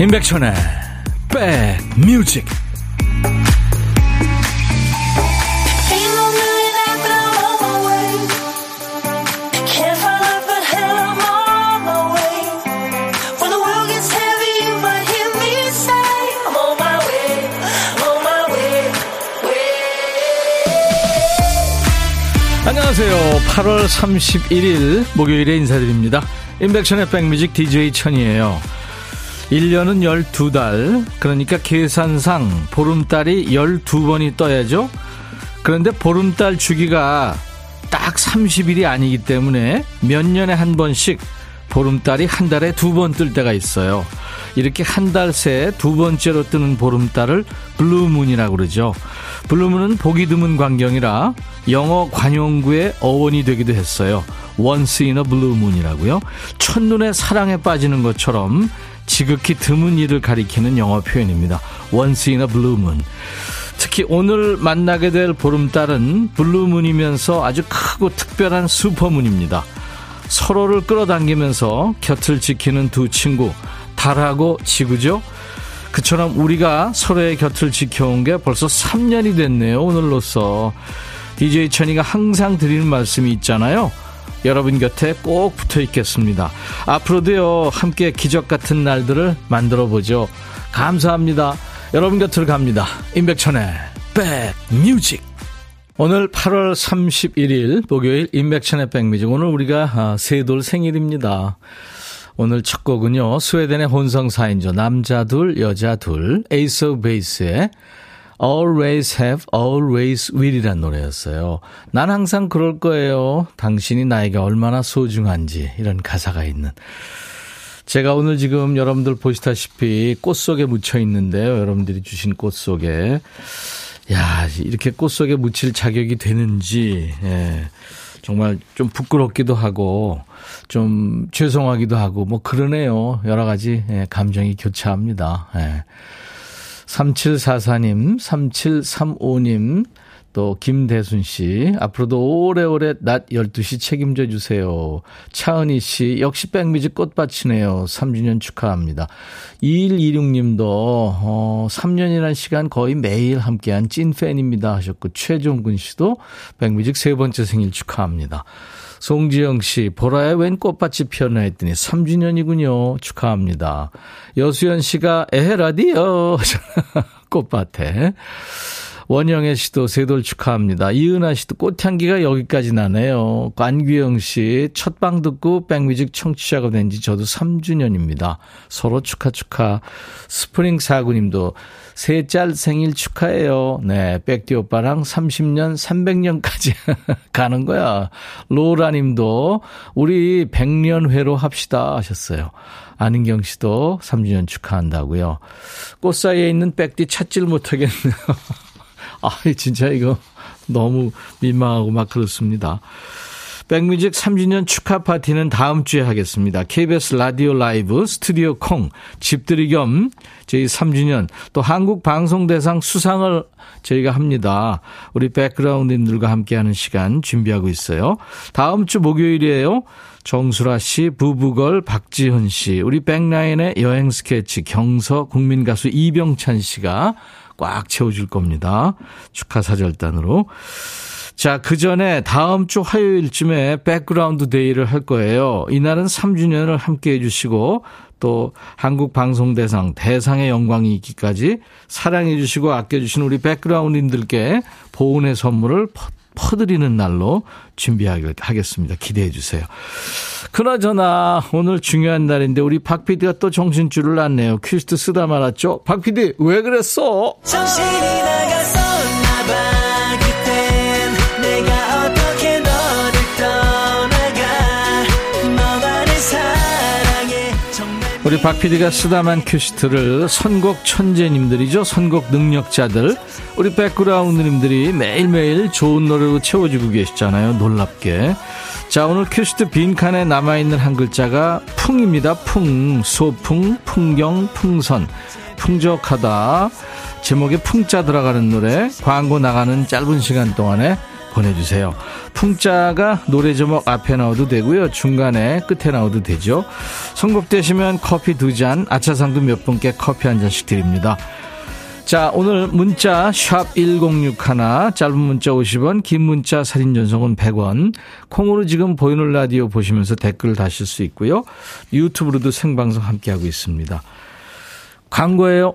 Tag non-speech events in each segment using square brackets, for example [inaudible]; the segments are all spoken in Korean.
임백천의 백뮤직 안녕하세요. 8월 31일 목요일에 인사드립니다. 임백천의 백뮤직 DJ 천이에요. 1년은 12달, 그러니까 계산상 보름달이 12번이 떠야죠? 그런데 보름달 주기가 딱 30일이 아니기 때문에 몇 년에 한 번씩 보름달이 한 달에 두 번 뜰 때가 있어요. 이렇게 한 달 새 두 번째로 뜨는 보름달을 블루문이라고 그러죠. 블루문은 보기 드문 광경이라 영어 관용구의 어원이 되기도 했어요. Once in a blue moon이라고요. 첫눈에 사랑에 빠지는 것처럼 지극히 드문 일을 가리키는 영어 표현입니다. Once in a blue moon. 특히 오늘 만나게 될 보름달은 블루문이면서 아주 크고 특별한 슈퍼문입니다. 서로를 끌어당기면서 곁을 지키는 두 친구, 달하고 지구죠. 그처럼 우리가 서로의 곁을 지켜온 게 벌써 3년이 됐네요, 오늘로써. DJ 천이가 항상 드리는 말씀이 있잖아요. 여러분 곁에 꼭 붙어 있겠습니다. 앞으로도요, 함께 기적 같은 날들을 만들어 보죠. 감사합니다. 여러분 곁으로 갑니다. 임백천의 백뮤직. 오늘 8월 31일 목요일 임백천의 백뮤직. 오늘 우리가 아, 세돌 생일입니다. 오늘 첫 곡은요, 스웨덴의 혼성 4인조, 남자 둘, 여자 둘, Ace of Base의 Always have, always will이란 노래였어요. 난 항상 그럴 거예요. 당신이 나에게 얼마나 소중한지. 이런 가사가 있는. 제가 오늘 지금 여러분들 보시다시피 꽃 속에 묻혀 있는데요. 여러분들이 주신 꽃 속에. 야, 이렇게 꽃 속에 묻힐 자격이 되는지, 예. 정말 좀 부끄럽기도 하고, 좀 죄송하기도 하고, 뭐 그러네요. 여러 가지, 예, 감정이 교차합니다. 예. 3744님, 3735님, 또 김대순 씨, 앞으로도 오래오래 낮 12시 책임져 주세요. 차은희 씨, 역시 백미지 꽃밭이네요. 3주년 축하합니다. 2126 님도, 어, 3년이라는 시간 거의 매일 함께한 찐 팬입니다 하셨고, 최종근 씨도 백미직 세 번째 생일 축하합니다. 송지영 씨, 보라에 웬 꽃밭이 피었나 했더니 3주년이군요. 축하합니다. 여수연 씨가 에헤 라디오 [laughs] 꽃밭에. 원영애 씨도 세돌 축하합니다. 이은하 씨도 꽃향기가 여기까지 나네요. 관규영 씨, 첫 방 듣고 백뮤직 청취자가 된 지 저도 3주년입니다. 서로 축하 축하. 스프링 사구님도 셋짤 생일 축하해요. 네, 백디 오빠랑 30년, 300년까지 [laughs] 가는 거야. 로라 님도 우리 100년 회로 합시다 하셨어요. 안은경 씨도 3주년 축하한다고요. 꽃 사이에 있는 백디 찾질 못하겠네요. [laughs] 아, 진짜 이거 너무 민망하고 막 그렇습니다. 백뮤직 3주년 축하 파티는 다음 주에 하겠습니다. KBS 라디오 라이브 스튜디오 콩 집들이 겸 저희 3주년 또 한국 방송 대상 수상을 저희가 합니다. 우리 백그라운드님들과 함께하는 시간 준비하고 있어요. 다음 주 목요일이에요. 정수라 씨, 부부걸 박지현 씨, 우리 백라인의 여행 스케치 경서 국민 가수 이병찬 씨가 꽉 채워줄 겁니다. 축하 사절단으로. 자, 그 전에 다음 주 화요일쯤에 백그라운드 데이를 할 거예요. 이날은 3주년을 함께 해주시고 또 한국 방송 대상 대상의 영광이 있기까지 사랑해 주시고 아껴 주신 우리 백그라운드님들께 보은의 선물을 퍼드리는 날로 준비하겠습니다. 기대해 주세요. 그나저나 오늘 중요한 날인데 우리 박 PD가 또 정신줄을 놨네요. 퀴즈트 쓰다 말았죠. 박 PD 왜 그랬어? 정신이 나갔었나 봐. 우리 박 PD가 쓰다만 큐시트를 선곡 천재님들이죠. 선곡 능력자들. 우리 백그라운드님들이 매일매일 좋은 노래로 채워주고 계시잖아요. 놀랍게. 자, 오늘 큐시트 빈칸에 남아있는 한 글자가 풍입니다. 풍. 소풍, 풍경, 풍선. 풍족하다. 제목에 풍자 들어가는 노래. 광고 나가는 짧은 시간 동안에 보내주세요. 풍자가 노래 제목 앞에 나와도 되고요. 중간에 끝에 나와도 되죠. 선곡되시면 커피 두 잔, 아차상도 몇 분께 커피 한 잔씩 드립니다. 자, 오늘 문자 샵 1061, 짧은 문자 50원, 긴 문자 사진 전송은 100원. 콩으로 지금 보이는 라디오 보시면서 댓글 다실 수 있고요. 유튜브로도 생방송 함께하고 있습니다. 광고예요.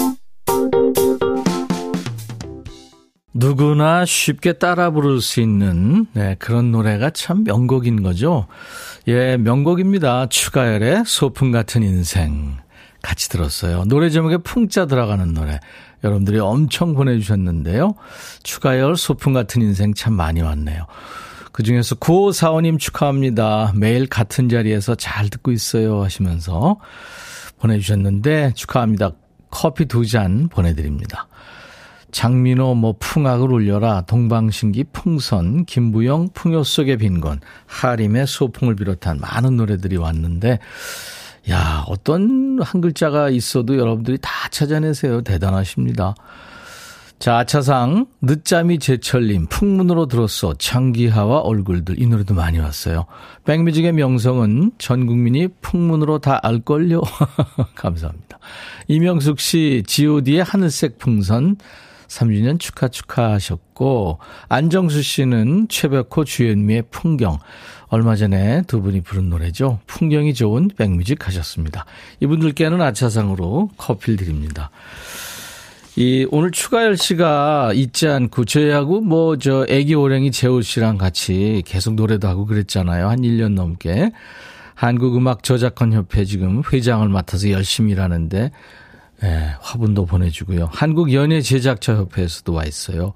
누구나 쉽게 따라 부를 수 있는 네, 그런 노래가 참 명곡인 거죠. 예, 명곡입니다. 추가열의 소풍 같은 인생. 같이 들었어요. 노래 제목에 풍자 들어가는 노래. 여러분들이 엄청 보내주셨는데요. 추가열 소풍 같은 인생 참 많이 왔네요. 그 중에서 9545님 축하합니다. 매일 같은 자리에서 잘 듣고 있어요 하시면서 보내주셨는데 축하합니다. 커피 두 잔 보내드립니다. 장민호 뭐 풍악을 울려라 동방신기 풍선 김부영 풍요 속의 빈곤 하림의 소풍을 비롯한 많은 노래들이 왔는데 야, 어떤 한 글자가 있어도 여러분들이 다 찾아내세요. 대단하십니다. 자, 아차상, 늦잠이 제철님, 풍문으로 들었어, 장기하와 얼굴들, 이 노래도 많이 왔어요. 백뮤직의 명성은 전 국민이 풍문으로 다 알걸요? [laughs] 감사합니다. 이명숙 씨, GOD의 하늘색 풍선, 3주년 축하 축하하셨고, 안정수 씨는 최백호 주현미의 풍경, 얼마 전에 두 분이 부른 노래죠. 풍경이 좋은 백뮤직 하셨습니다. 이분들께는 아차상으로 커피를 드립니다. 이 오늘 추가열 씨가 잊지 않고 저희하고 뭐 저 애기 오랭이 재호 씨랑 같이 계속 노래도 하고 그랬잖아요. 한 1년 넘게. 한국음악 저작권 협회 지금 회장을 맡아서 열심히 일하는데 예, 화분도 보내주고요. 한국 연예 제작자 협회에서도 와 있어요.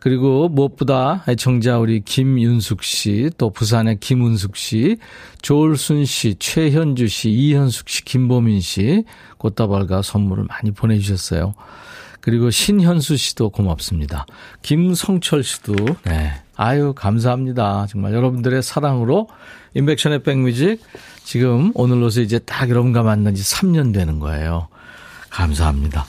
그리고 무엇보다 애청자 우리 김윤숙 씨, 또 부산의 김은숙 씨, 조울순 씨, 최현주 씨, 이현숙 씨, 김보민 씨, 꽃다발과 선물을 많이 보내주셨어요. 그리고 신현수 씨도 고맙습니다. 김성철 씨도, 네. 아유, 감사합니다. 정말 여러분들의 사랑으로 인백션의 백뮤직 지금 오늘로서 이제 딱 여러분과 만난 지 3년 되는 거예요. 감사합니다.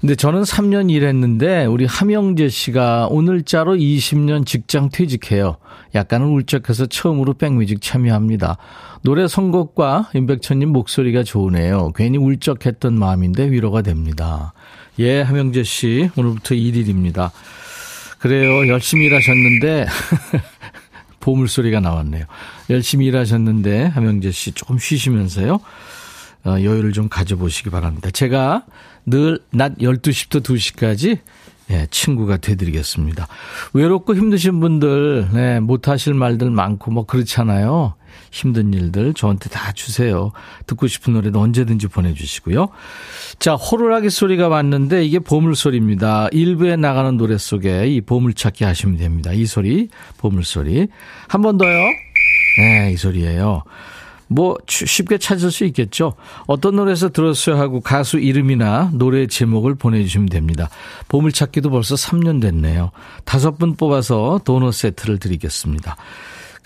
근데 저는 3년 일했는데 우리 함영재 씨가 오늘자로 20년 직장 퇴직해요. 약간은 울적해서 처음으로 백뮤직 참여합니다. 노래 선곡과 임백천님 목소리가 좋으네요. 괜히 울적했던 마음인데 위로가 됩니다. 예, 함영재 씨 오늘부터 1일입니다. 그래요. 열심히 일하셨는데 [laughs] 보물 소리가 나왔네요. 열심히 일하셨는데 함영재 씨 조금 쉬시면서요. 어, 여유를 좀 가져보시기 바랍니다. 제가 늘 낮 12시부터 2시까지 예, 친구가 되드리겠습니다. 외롭고 힘드신 분들, 네, 못하실 말들 많고 뭐 그렇잖아요. 힘든 일들 저한테 다 주세요. 듣고 싶은 노래도 언제든지 보내주시고요. 자, 호루라기 소리가 왔는데 이게 보물소리입니다. 일부에 나가는 노래 속에 이 보물찾기 하시면 됩니다. 이 소리, 보물소리. 한 번 더요. 네, 이 소리예요. 뭐 쉽게 찾을 수 있겠죠. 어떤 노래에서 들었어요 하고 가수 이름이나 노래 제목을 보내주시면 됩니다. 보물찾기도 벌써 3년 됐네요. 다섯 분 뽑아서 도넛 세트를 드리겠습니다.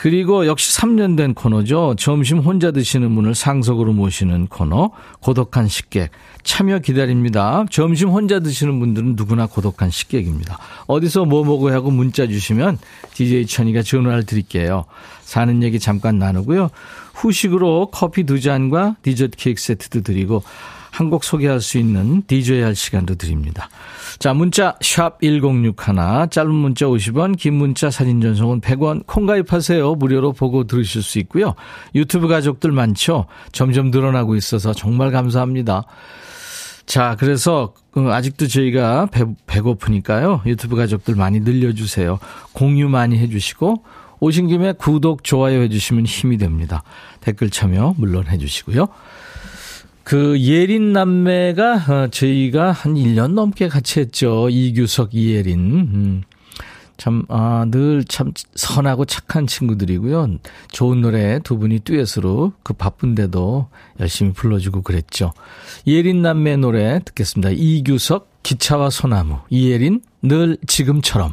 그리고 역시 3년 된 코너죠. 점심 혼자 드시는 분을 상석으로 모시는 코너 고독한 식객 참여 기다립니다. 점심 혼자 드시는 분들은 누구나 고독한 식객입니다. 어디서 뭐 먹어야 하고 문자 주시면 DJ 천이가 전화를 드릴게요. 사는 얘기 잠깐 나누고요. 후식으로 커피 두 잔과 디저트 케이크 세트도 드리고 한 곡 소개할 수 있는 DJ 할 시간도 드립니다. 자, 문자 샵 1061, 짧은 문자 50원, 긴 문자 사진 전송은 100원, 콩 가입하세요. 무료로 보고 들으실 수 있고요. 유튜브 가족들 많죠? 점점 늘어나고 있어서 정말 감사합니다. 자, 그래서 그 아직도 저희가 배, 배고프니까요. 유튜브 가족들 많이 늘려주세요. 공유 많이 해주시고 오신 김에 구독, 좋아요 해주시면 힘이 됩니다. 댓글 참여 물론 해주시고요. 그 예린 남매가 어, 저희가 한 1년 넘게 같이 했죠. 이규석, 이예린. 음. 참, 아, 늘 참 선하고 착한 친구들이고요. 좋은 노래 두 분이 듀엣으로 그 바쁜데도 열심히 불러주고 그랬죠. 예린 남매 노래 듣겠습니다. 이규석, 기차와 소나무. 이예린, 늘 지금처럼.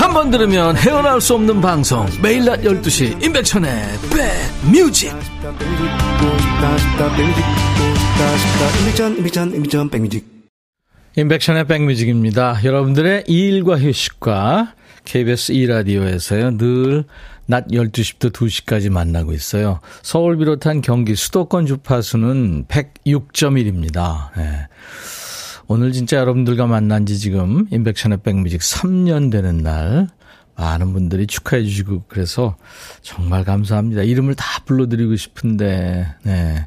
한 번 들으면 헤어나올 수 없는 방송 매일 낮 12시 임백천의 백뮤직 임백천의 백뮤직입니다. 여러분들의 일과 휴식과 KBS 2라디오에서요. 늘 낮 12시부터 2시까지 만나고 있어요. 서울 비롯한 경기 수도권 주파수는 106.1입니다. 네. 오늘 진짜 여러분들과 만난 지 지금 인백션의 백뮤직 3년 되는 날 많은 분들이 축하해 주시고 그래서 정말 감사합니다. 이름을 다 불러드리고 싶은데, 네.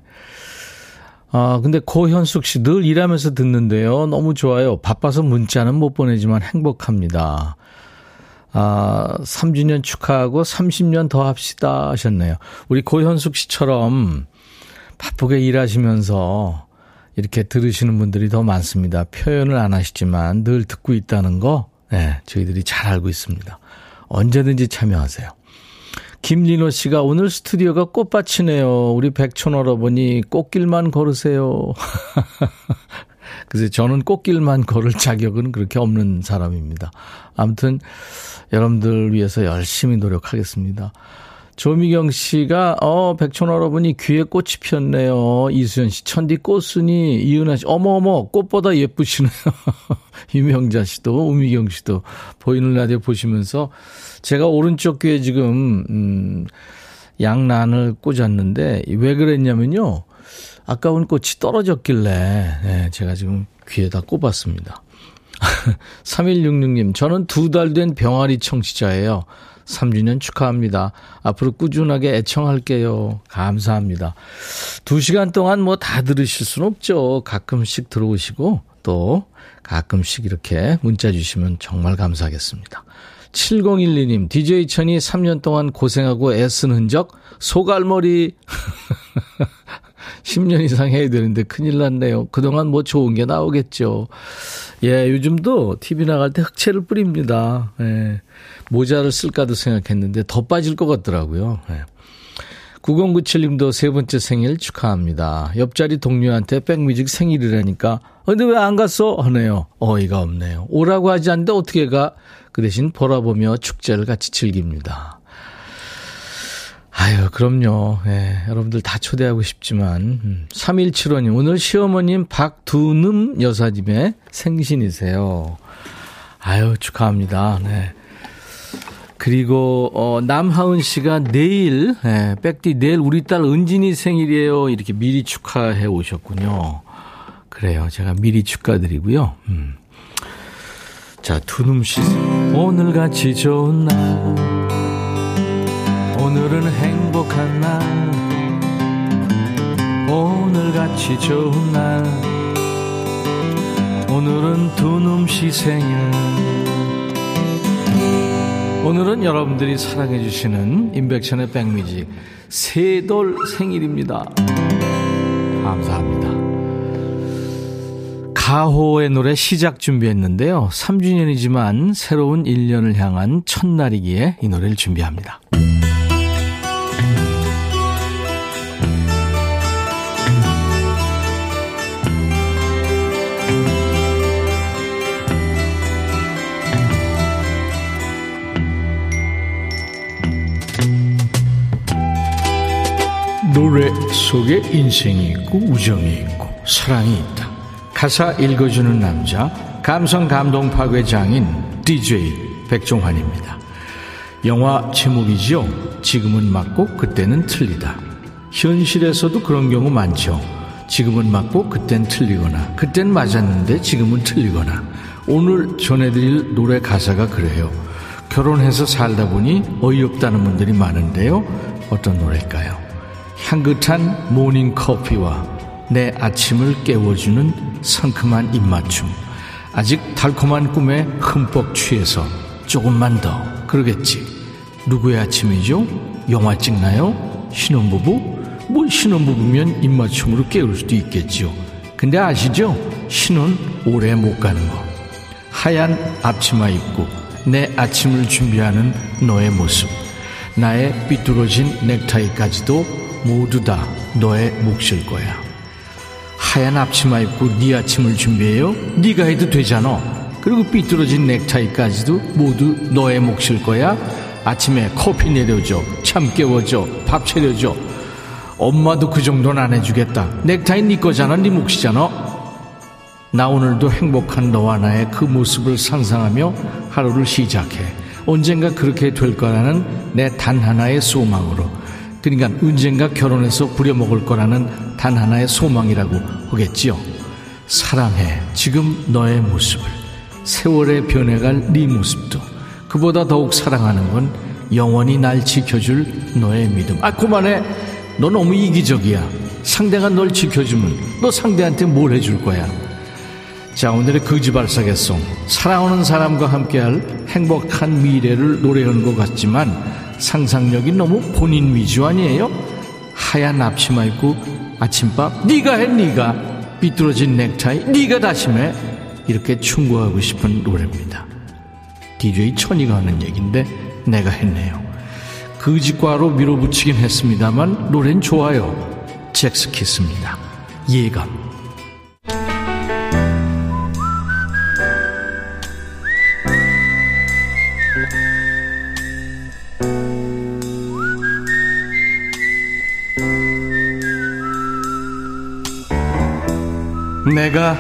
아, 근데 고현숙 씨 늘 일하면서 듣는데요. 너무 좋아요. 바빠서 문자는 못 보내지만 행복합니다. 아, 3주년 축하하고 30년 더 합시다 하셨네요. 우리 고현숙 씨처럼 바쁘게 일하시면서 이렇게 들으시는 분들이 더 많습니다. 표현을 안 하시지만 늘 듣고 있다는 거, 네, 저희들이 잘 알고 있습니다. 언제든지 참여하세요. 김lin호 씨가 오늘 스튜디오가 꽃밭이네요. 우리 백촌 할아버니 꽃길만 걸으세요. [laughs] 그래서 저는 꽃길만 걸을 자격은 그렇게 없는 사람입니다. 아무튼 여러분들 위해서 열심히 노력하겠습니다. 조미경 씨가, 어, 백촌 할아버니 귀에 꽃이 피었네요. 이수연 씨, 천디 꽃순이, 이은하 씨, 어머어머, 꽃보다 예쁘시네요. [laughs] 유명자 씨도, 우미경 씨도 보이는 라디오 보시면서 제가 오른쪽 귀에 지금, 음, 양란을 꽂았는데, 왜 그랬냐면요. 아까운 꽃이 떨어졌길래, 네, 제가 지금 귀에다 꼽았습니다. 3166님, [laughs] 저는 두 달 된 병아리 청취자예요. 3주년 축하합니다. 앞으로 꾸준하게 애청할게요. 감사합니다. 2시간 동안 뭐 다 들으실 수는 없죠. 가끔씩 들어오시고 또 가끔씩 이렇게 문자 주시면 정말 감사하겠습니다. 7012님, DJ 천이 3년 동안 고생하고 애쓴 흔적, 소갈머리. [laughs] 10년 이상 해야 되는데 큰일 났네요. 그동안 뭐 좋은 게 나오겠죠. 예, 요즘도 TV 나갈 때 흑채를 뿌립니다. 예. 모자를 쓸까도 생각했는데 더 빠질 것 같더라고요. 네. 9097님도 세 번째 생일 축하합니다. 옆자리 동료한테 백뮤직 생일이라니까 어, 근데 왜 안 갔어? 하네요. 어이가 없네요. 오라고 하지 않는데 어떻게 가? 그 대신 보라보며 축제를 같이 즐깁니다. 아유, 그럼요. 예, 여러분들 다 초대하고 싶지만. 음, 3175님, 오늘 시어머님 박두늠 여사님의 생신이세요. 아유, 축하합니다. 네. 그리고, 어, 남하은 씨가 내일, 예, 백디 내일 우리 딸 은진이 생일이에요. 이렇게 미리 축하해 오셨군요. 그래요. 제가 미리 축하드리고요. 음. 자, 두눔 씨. 오늘 같이 좋은 날. 오늘은 행복한 날 오늘 같이 좋은 날 오늘은 두놈씨 생일 오늘은 여러분들이 사랑해 주시는 임백천의 백미지 세돌 생일입니다. 감사합니다. 가호의 노래 시작 준비했는데요. 3주년이지만 새로운 1년을 향한 첫날이기에 이 노래를 준비합니다 노래 속에 인생이 있고 우정이 있고 사랑이 있다. 가사 읽어주는 남자 감성 감동 파괴 장인 DJ 백종환입니다. 영화 제목이죠. 지금은 맞고 그때는 틀리다. 현실에서도 그런 경우 많죠. 지금은 맞고 그땐 틀리거나 그땐 맞았는데 지금은 틀리거나 오늘 전해드릴 노래 가사가 그래요. 결혼해서 살다 보니 어이없다는 분들이 많은데요. 어떤 노래일까요? 향긋한 모닝 커피와 내 아침을 깨워주는 상큼한 입맞춤. 아직 달콤한 꿈에 흠뻑 취해서 조금만 더 그러겠지. 누구의 아침이죠? 영화 찍나요? 신혼부부? 뭐 신혼부부면 입맞춤으로 깨울 수도 있겠죠. 근데 아시죠? 신혼 오래 못 가는 거. 하얀 앞치마 입고 내 아침을 준비하는 너의 모습. 나의 삐뚤어진 넥타이까지도 모두 다 너의 몫일 거야. 하얀 앞치마 입고 네 아침을 준비해요? 네가 해도 되잖아. 그리고 삐뚤어진 넥타이까지도 모두 너의 몫일 거야. 아침에 커피 내려줘, 참 깨워줘, 밥 차려줘. 엄마도 그 정도는 안 해주겠다. 넥타이 네 거잖아, 네 몫이잖아. 나 오늘도 행복한 너와 나의 그 모습을 상상하며 하루를 시작해. 언젠가 그렇게 될 거라는 내 단 하나의 소망으로. 그러니까 언젠가 결혼해서 부려먹을 거라는 단 하나의 소망이라고 하겠지요. 사랑해. 지금 너의 모습을. 세월에 변해갈 네 모습도. 그보다 더욱 사랑하는 건 영원히 날 지켜줄 너의 믿음. 아, 그만해. 너 너무 이기적이야. 상대가 널 지켜주면 너 상대한테 뭘 해줄 거야. 자, 오늘의 거지발사계송. 사랑하는 사람과 함께할 행복한 미래를 노래하는 것 같지만 상상력이 너무 본인 위주 아니에요? 하얀 앞치마 입고 아침밥 네가 해 네가 삐뚤어진 넥타이 네가 다심해 이렇게 충고하고 싶은 노래입니다. DJ 천이가 하는 얘기인데 내가 했네요. 그지과로 밀어붙이긴 했습니다만 노래는 좋아요. 잭스키스입니다. 예감. 내가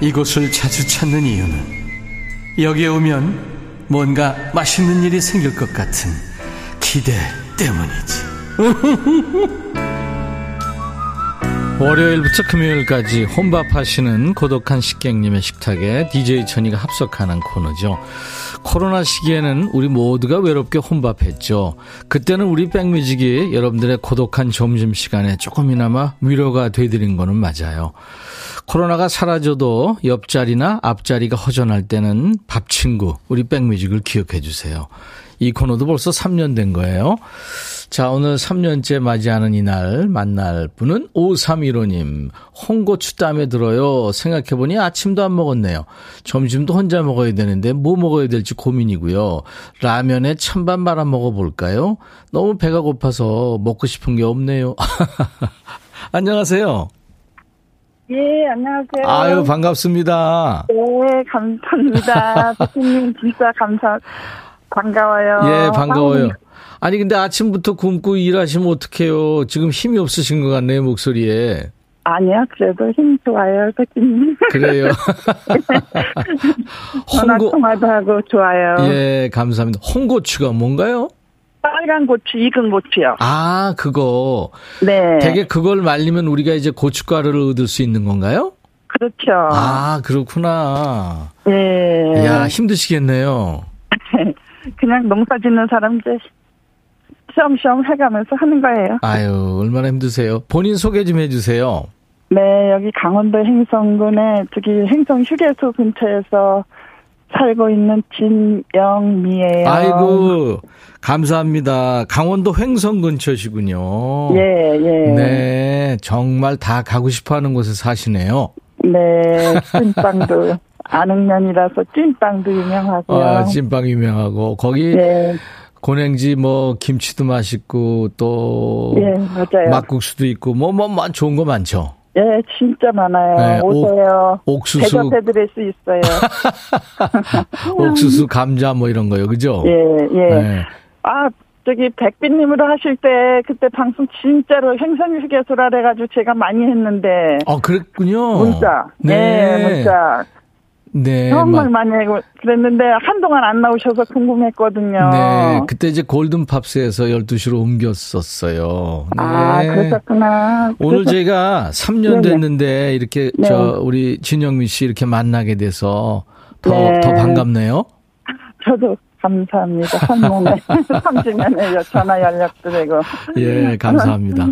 이곳을 자주 찾는 이유는 여기에 오면 뭔가 맛있는 일이 생길 것 같은 기대 때문이지. [laughs] 월요일부터 금요일까지 혼밥하시는 고독한 식객님의 식탁에 DJ 천이가 합석하는 코너죠. 코로나 시기에는 우리 모두가 외롭게 혼밥했죠. 그때는 우리 백뮤직이 여러분들의 고독한 점심시간에 조금이나마 위로가 되드린 거는 맞아요. 코로나가 사라져도 옆자리나 앞자리가 허전할 때는 밥 친구, 우리 백뮤직을 기억해 주세요. 이 코너도 벌써 3년 된 거예요. 자, 오늘 3년째 맞이하는 이날 만날 분은 5315님. 홍고추 땀에 들어요. 생각해보니 아침도 안 먹었네요. 점심도 혼자 먹어야 되는데 뭐 먹어야 될지 고민이고요. 라면에 찬밥 말아 먹어볼까요? 너무 배가 고파서 먹고 싶은 게 없네요. [laughs] 안녕하세요. 예, 안녕하세요. 아유, 반갑습니다. 네, 감사합니다. [laughs] 대표님 진짜 감사, 반가워요. 예, 반가워요. 아니, 근데 아침부터 굶고 일하시면 어떡해요? 지금 힘이 없으신 것 같네요, 목소리에. 아니요, 그래도 힘 좋아요, 대표님. 그래요. [laughs] 홍고. 통화도 하고 좋아요. 예, 감사합니다. 홍고추가 뭔가요? 빨간 고추, 익은 고추요. 아, 그거. 네. 되게 그걸 말리면 우리가 이제 고춧가루를 얻을 수 있는 건가요? 그렇죠. 아, 그렇구나. 네. 야, 힘드시겠네요. [laughs] 그냥 농사 짓는 사람들 시험시험 해가면서 하는 거예요. 아유, 얼마나 힘드세요. 본인 소개 좀 해주세요. 네, 여기 강원도 행성군에 저기 행성 휴게소 근처에서 살고 있는 진영미예요. 아이고, 감사합니다. 강원도 횡성 근처시군요. 예, 예. 네, 정말 다 가고 싶어 하는 곳에 사시네요. 네, 찐빵도, [laughs] 안흥면이라서 찐빵도 유명하고요. 아, 찐빵 유명하고, 거기, 네. 고냉지 뭐, 김치도 맛있고, 또, 예, 맞아요. 막국수도 있고, 뭐, 뭐, 뭐 좋은 거 많죠? 예, 진짜 많아요. 네, 오세요. 옥, 수수 대접해드릴 수 있어요. [laughs] 옥수수, 감자 뭐 이런 거요, 그죠? 예, 예. 네. 아, 저기 백빈님으로 하실 때 그때 방송 진짜로 행성 휴게소라 그래가지고 제가 많이 했는데. 아, 그랬군요. 문자. 네, 네 문자. 네. 정말 많이 그랬는데 한동안 안 나오셔서 궁금했거든요. 네. 그때 이제 골든 팝스에서 12시로 옮겼었어요. 네. 아, 그러셨구나. 오늘 그래서... 제가 3년 됐는데 이렇게 네. 저 우리 진영민 씨 이렇게 만나게 돼서 더, 네. 더 반갑네요. 저도 감사합니다. 한 몸에 30년에 [laughs] 전화 연락도 되고. 예, 감사합니다.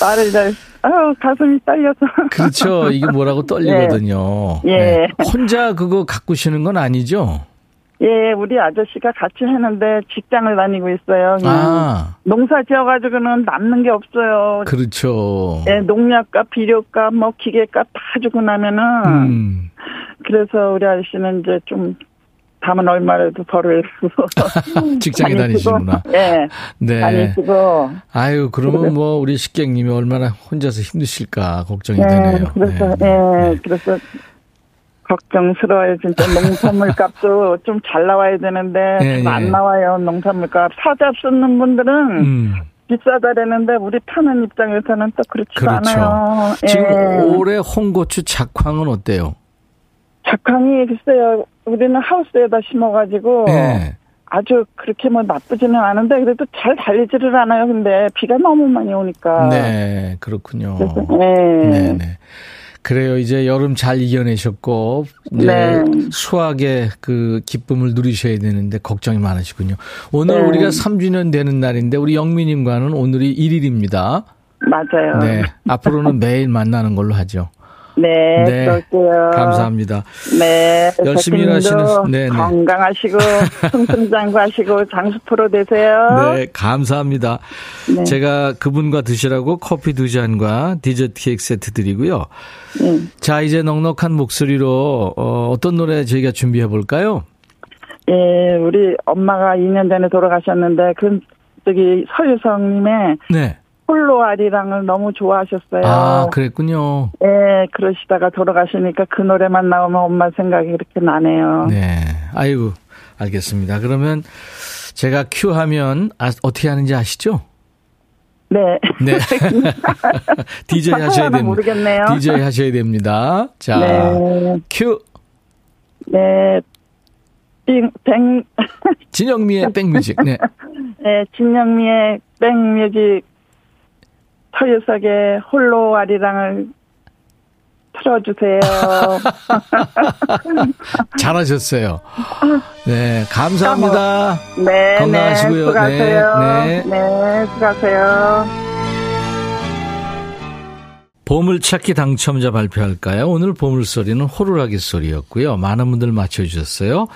말을 잘, 아유, 가슴이 떨려서. 그렇죠. 이게 뭐라고 떨리거든요. 예. [laughs] 예. 혼자 그거 가꾸시는 건 아니죠? 예, 우리 아저씨가 같이 했는데 직장을 다니고 있어요. 아. 농사 지어가지고는 남는 게 없어요. 그렇죠. 예, 농약값, 비료값, 뭐 기계값 다 주고 나면은 음. 그래서 우리 아저씨는 이제 좀 담은 얼마라도 벌을 [laughs] 직장에 다니시구나. 예. 네. 다니시고. 아유, 그러면 뭐 우리 식객님이 얼마나 혼자서 힘드실까 걱정이 예, 되네요. 그래서 네. 예, 네. 그래서 걱정스러워요. 진짜 농산물 값도 좀 잘 나와야 되는데 예, 잘안 예. 나와요. 농산물 값. 사자 쓰는 분들은 음. 비싸다라는데 우리 파는 입장에서는 또 그렇지도 그렇죠. 않아요. 지금 예. 올해 홍고추 작황은 어때요? 작황이 글쎄요. 우리는 하우스에다 심어가지고 네. 아주 그렇게 뭐 나쁘지는 않은데 그래도 잘 달리지를 않아요. 근데 비가 너무 많이 오니까. 네, 그렇군요. 그래서 네. 네, 네. 그래요. 이제 여름 잘 이겨내셨고 이제 네. 수학의 그 기쁨을 누리셔야 되는데 걱정이 많으시군요. 오늘 네. 우리가 3주년 되는 날인데 우리 영미님과는 오늘이 1일입니다. 맞아요. 네. 앞으로는 매일 만나는 걸로 하죠. 네, 네. 그럴게요. 감사합니다. 네, 열심히 일하시는- 네, 네. 건강하시고 [laughs] 승승장구하시고 장수 프로 되세요. 네, 감사합니다. 네. 제가 그분과 드시라고 커피 두 잔과 디저트 케이크 세트 드리고요. 네. 자, 이제 넉넉한 목소리로 어, 어떤 노래 저희가 준비해 볼까요? 예, 우리 엄마가 2년 전에 돌아가셨는데 그 저기 서유성님의 네. 홀로 아리랑을 너무 좋아하셨어요. 아, 그랬군요. 예, 그러시다가 돌아가시니까 그 노래만 나오면 엄마 생각이 이렇게 나네요. 네. 아이고, 알겠습니다. 그러면 제가 큐 하면 아, 어떻게 하는지 아시죠? 네. 네. [laughs] [laughs] DJ 하셔야 됩니다. 모르겠네요. DJ 하셔야 됩니다. 자, 네. 큐. 네. 빙, 뱅, 진영미의 백뮤직. 네. [laughs] 네, 진영미의 백뮤직 서유석의 홀로 아리랑을 틀어주세요. [laughs] 잘하셨어요. 네, 감사합니다. 네, 건강하시고요. 네, 수고하세요. 네, 네, 네. 수고하세요. 보물찾기 당첨자 발표할까요? 오늘 보물소리는 호루라기 소리였고요. 많은 분들 맞춰주셨어요.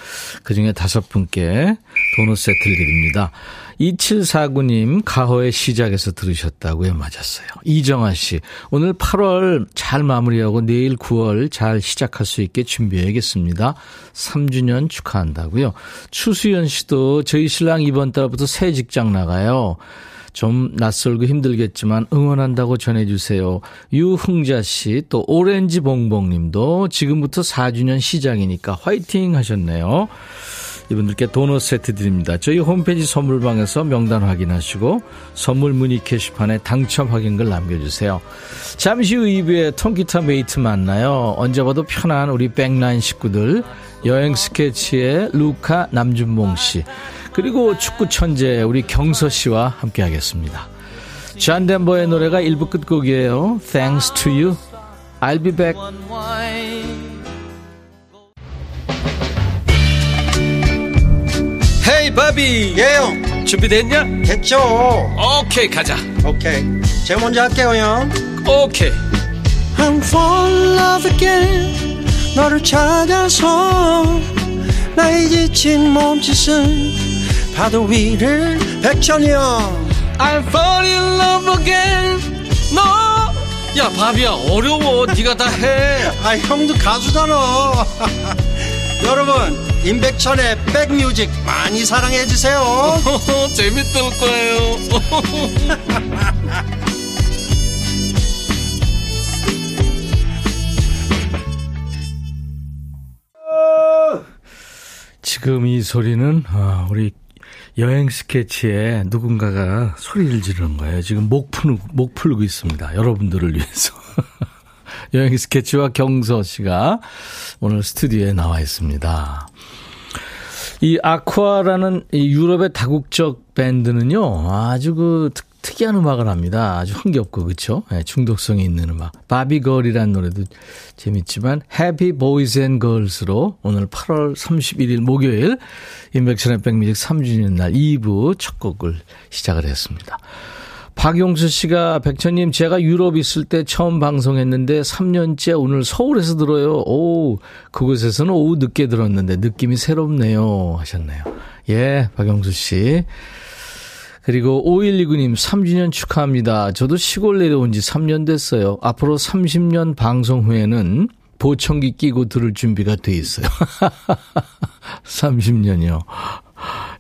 그중에 다섯 분께 도넛 세트를 드립니다. 2749님, 가호의 시작에서 들으셨다고요? 맞았어요. 이정아 씨, 오늘 8월 잘 마무리하고 내일 9월 잘 시작할 수 있게 준비해야겠습니다. 3주년 축하한다고요. 추수연 씨도 저희 신랑 이번 달부터 새 직장 나가요. 좀 낯설고 힘들겠지만 응원한다고 전해주세요. 유흥자 씨, 또 오렌지 봉봉 님도 지금부터 4주년 시작이니까 화이팅 하셨네요. 이분들께 도넛 세트 드립니다. 저희 홈페이지 선물방에서 명단 확인하시고 선물 문의 게시판에 당첨 확인글 남겨주세요. 잠시 후 2부에 통기타 메이트 만나요. 언제 봐도 편한 우리 백라인 식구들 여행 스케치의 루카 남준봉 씨 그리고 축구 천재 우리 경서 씨와 함께 하겠습니다. 잔 덴버의 노래가 1부 끝곡이에요. Thanks to you. I'll be back. 헤이 바비 예영 준비됐냐? 됐죠 오케이 가자 오케이 제가 먼저 할게요 형 오케이 I'm fall in love again 너를 찾아서 나의 지친 몸짓은 파도 위를 백천이 형 I'm fall in love again. 너야 바비야 어려워. 네가 다해. [laughs] 아 형도 가수잖아. [laughs] 여러분 임백천의 백뮤직 많이 사랑해 주세요. [laughs] 재밌을 거예요. 지금 이 소리는 아, 우리 여행 스케치에 누군가가 소리를 지르는 거예요. 지금 목 푸는 목 풀고 있습니다. 여러분들을 위해서. [laughs] 여행 스케치와 경서 씨가 오늘 스튜디오에 나와 있습니다. 이 아쿠아라는 이 유럽의 다국적 밴드는요, 아주 그 특- 특이한 음악을 합니다. 아주 흥겹고 그렇죠? 네, 중독성이 있는 음악. 바비걸이라는 노래도 재밌지만 Happy Boys and Girls로 오늘 8월 31일 목요일 인백션의 백뮤직 3주년 날 2부 첫 곡을 시작을 했습니다. 박용수 씨가 백천님 제가 유럽 있을 때 처음 방송했는데 3년째 오늘 서울에서 들어요. 오 그곳에서는 오후 늦게 들었는데 느낌이 새롭네요 하셨네요. 예 박용수 씨. 그리고 5129님 3주년 축하합니다. 저도 시골 내려온 지 3년 됐어요. 앞으로 30년 방송 후에는 보청기 끼고 들을 준비가 돼 있어요. [laughs] 30년이요.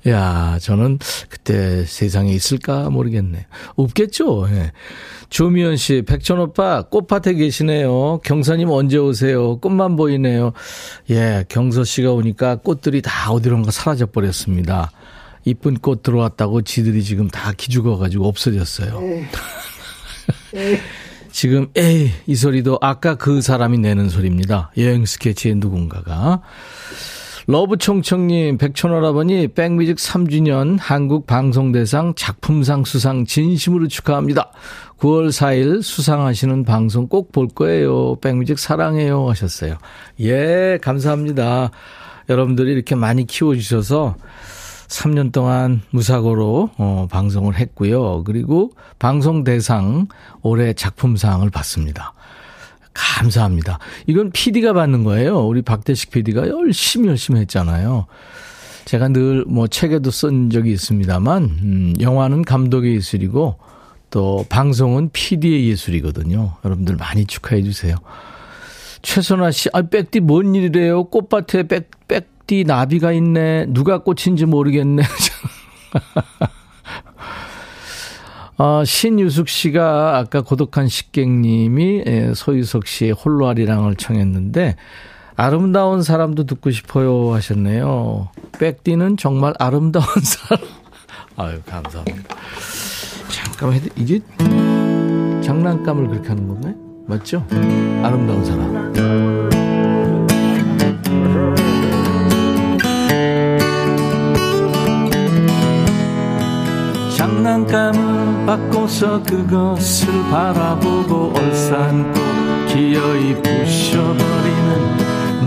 야, 저는 그때 세상에 있을까 모르겠네. 없겠죠. 예. 조미연 씨, 백천 오빠 꽃밭에 계시네요. 경사님 언제 오세요? 꽃만 보이네요. 예, 경서 씨가 오니까 꽃들이 다 어디론가 사라져 버렸습니다. 이쁜 꽃 들어왔다고 지들이 지금 다 기죽어가지고 없어졌어요. [laughs] 지금 에이 이 소리도 아까 그 사람이 내는 소리입니다. 여행 스케치의 누군가가. 러브총총님, 백천오라버니, 백뮤직 3주년 한국 방송대상 작품상 수상 진심으로 축하합니다. 9월 4일 수상하시는 방송 꼭 볼 거예요. 백뮤직 사랑해요. 하셨어요. 예, 감사합니다. 여러분들이 이렇게 많이 키워주셔서 3년 동안 무사고로 어, 방송을 했고요. 그리고 방송 대상 올해 작품상을 받습니다. 감사합니다. 이건 PD가 받는 거예요. 우리 박대식 PD가 열심히 열심히 했잖아요. 제가 늘 뭐 책에도 쓴 적이 있습니다만, 음, 영화는 감독의 예술이고, 또 방송은 PD의 예술이거든요. 여러분들 많이 축하해 주세요. 최선아 씨, 아, 백디 뭔 일이래요? 꽃밭에 백, 백 디 나비가 있네. 누가 꽃인지 모르겠네. [laughs] 어, 신유숙 씨가 아까 고독한 식객님이 예, 소유석 씨의 홀로아리랑을 청했는데 아름다운 사람도 듣고 싶어요 하셨네요. 백디는 정말 아름다운 [laughs] 사람. 아유 감사합니다. 잠깐만 이게 장난감을 그렇게 하는 건가요? 맞죠? 아름다운 사람. 장난감을 바꿔서 그것을 바라보고 얼싸안고 기어이 부셔버리는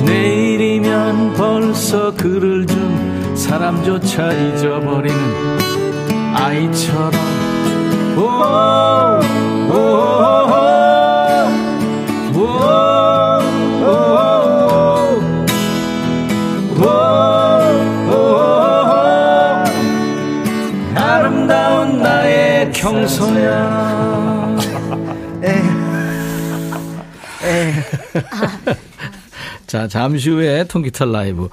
내일이면 벌써 그를 준 사람조차 잊어버리는 아이처럼. 오, 오, 오, 오, 경소야. 자, 잠시 후에 통기타 라이브.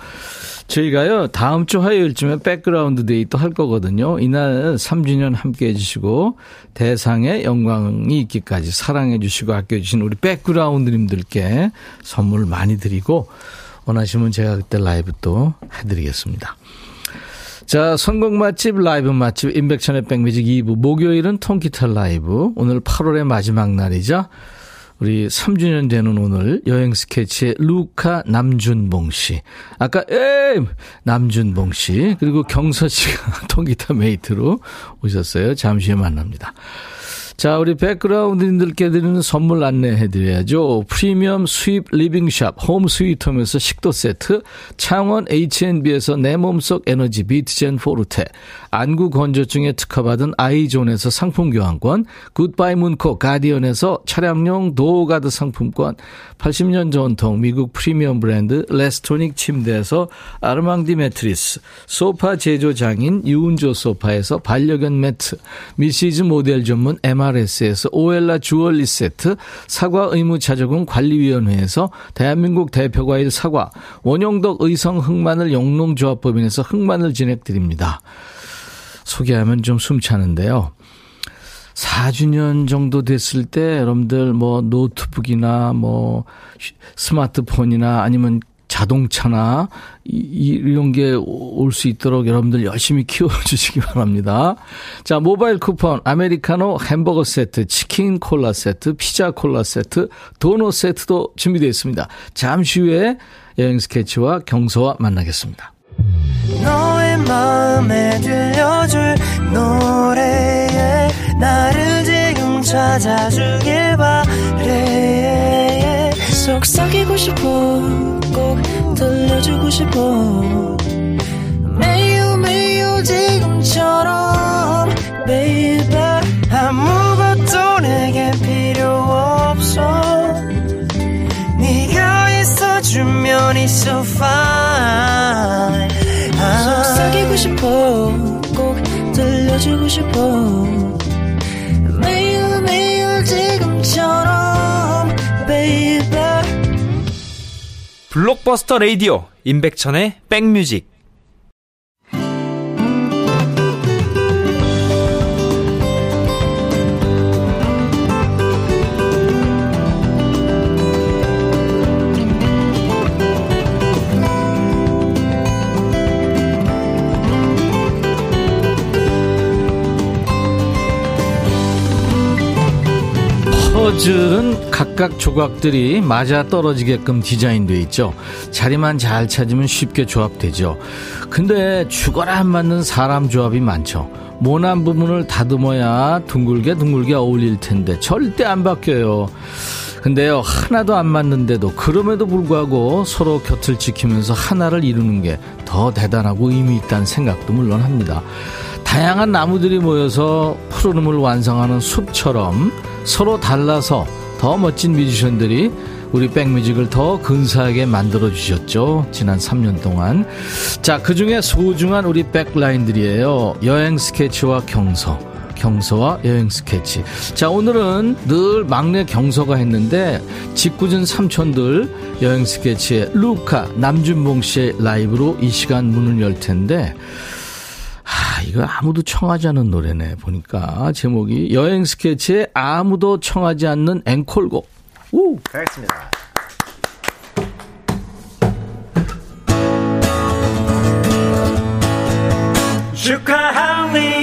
저희가요, 다음 주 화요일쯤에 백그라운드 데이 또 할 거거든요. 이날 3주년 함께 해주시고, 대상의 영광이 있기까지 사랑해주시고 아껴주신 우리 백그라운드님들께 선물 많이 드리고, 원하시면 제가 그때 라이브 또 해드리겠습니다. 자, 선곡 맛집, 라이브 맛집, 임백천의 백뮤직 2부. 목요일은 통기타 라이브. 오늘 8월의 마지막 날이죠. 우리 3주년 되는 오늘 여행 스케치의 루카 남준봉 씨. 아까 에 남준봉 씨 그리고 경서 씨가 [laughs] 통기타 메이트로 오셨어요. 잠시 후에 만납니다. 자, 우리 백그라운드님들께 드리는 선물 안내해 드려야죠. 프리미엄 수입 리빙샵 홈 스위트홈에서 식도 세트, 창원 H&B에서 내 몸속 에너지 비트젠 포르테, 안구 건조증에 특허받은 아이존에서 상품 교환권, 굿바이 문코 가디언에서 차량용 도어가드 상품권, 80년 전통 미국 프리미엄 브랜드 레스토닉 침대에서 아르망디 매트리스, 소파 제조 장인 유운조 소파에서 반려견 매트, 미시즈 모델 전문 MRS에서 오엘라 주얼리 세트, 사과 의무 자조금 관리위원회에서 대한민국 대표과일 사과, 원용덕 의성 흑마늘 영농조합법인에서 흑마늘 진행드립니다. 소개하면 좀 숨차는데요. 4주년 정도 됐을 때 여러분들 뭐 노트북이나 뭐 스마트폰이나 아니면 자동차나 이, 이런 게 올 수 있도록 여러분들 열심히 키워주시기 바랍니다. 자, 모바일 쿠폰, 아메리카노 햄버거 세트, 치킨 콜라 세트, 피자 콜라 세트, 도넛 세트도 준비되어 있습니다. 잠시 후에 여행 스케치와 경서와 만나겠습니다. 너의 마음에 들려줄 노래에 나 찾아주길 바래 속삭이고 싶어. 꼭 들려주고 싶어. 매우 매우 지금처럼 baby 아무것도 내게 필요 없어. 네가 있어주면 it's so fine. 속삭이고 싶어. 꼭 들려주고 싶어. 매일 매일 지금처럼 baby 블록버스터 레이디오 임백천의 백뮤직 퍼즐은 각각 조각들이 맞아 떨어지게끔 디자인되어 있죠. 자리만 잘 찾으면 쉽게 조합되죠. 근데 죽어라 안 맞는 사람 조합이 많죠. 모난 부분을 다듬어야 둥글게 둥글게 어울릴 텐데 절대 안 바뀌어요. 근데요, 하나도 안 맞는데도 그럼에도 불구하고 서로 곁을 지키면서 하나를 이루는 게 더 대단하고 의미 있다는 생각도 물론 합니다. 다양한 나무들이 모여서 푸르름을 완성하는 숲처럼 서로 달라서 더 멋진 뮤지션들이 우리 백뮤직을 더 근사하게 만들어 주셨죠. 지난 3년 동안. 자, 그 중에 소중한 우리 백라인들이에요. 여행 스케치와 경서. 경서와 여행 스케치. 자, 오늘은 늘 막내 경서가 했는데, 짓궂은 삼촌들 여행 스케치의 루카, 남준봉 씨의 라이브로 이 시간 문을 열 텐데, 아, 이거 아무도 청하지 않은 노래네. 보니까 제목이 여행 스케치에 아무도 청하지 않는 앵콜곡. 우! 알겠습니다. 축하합니다.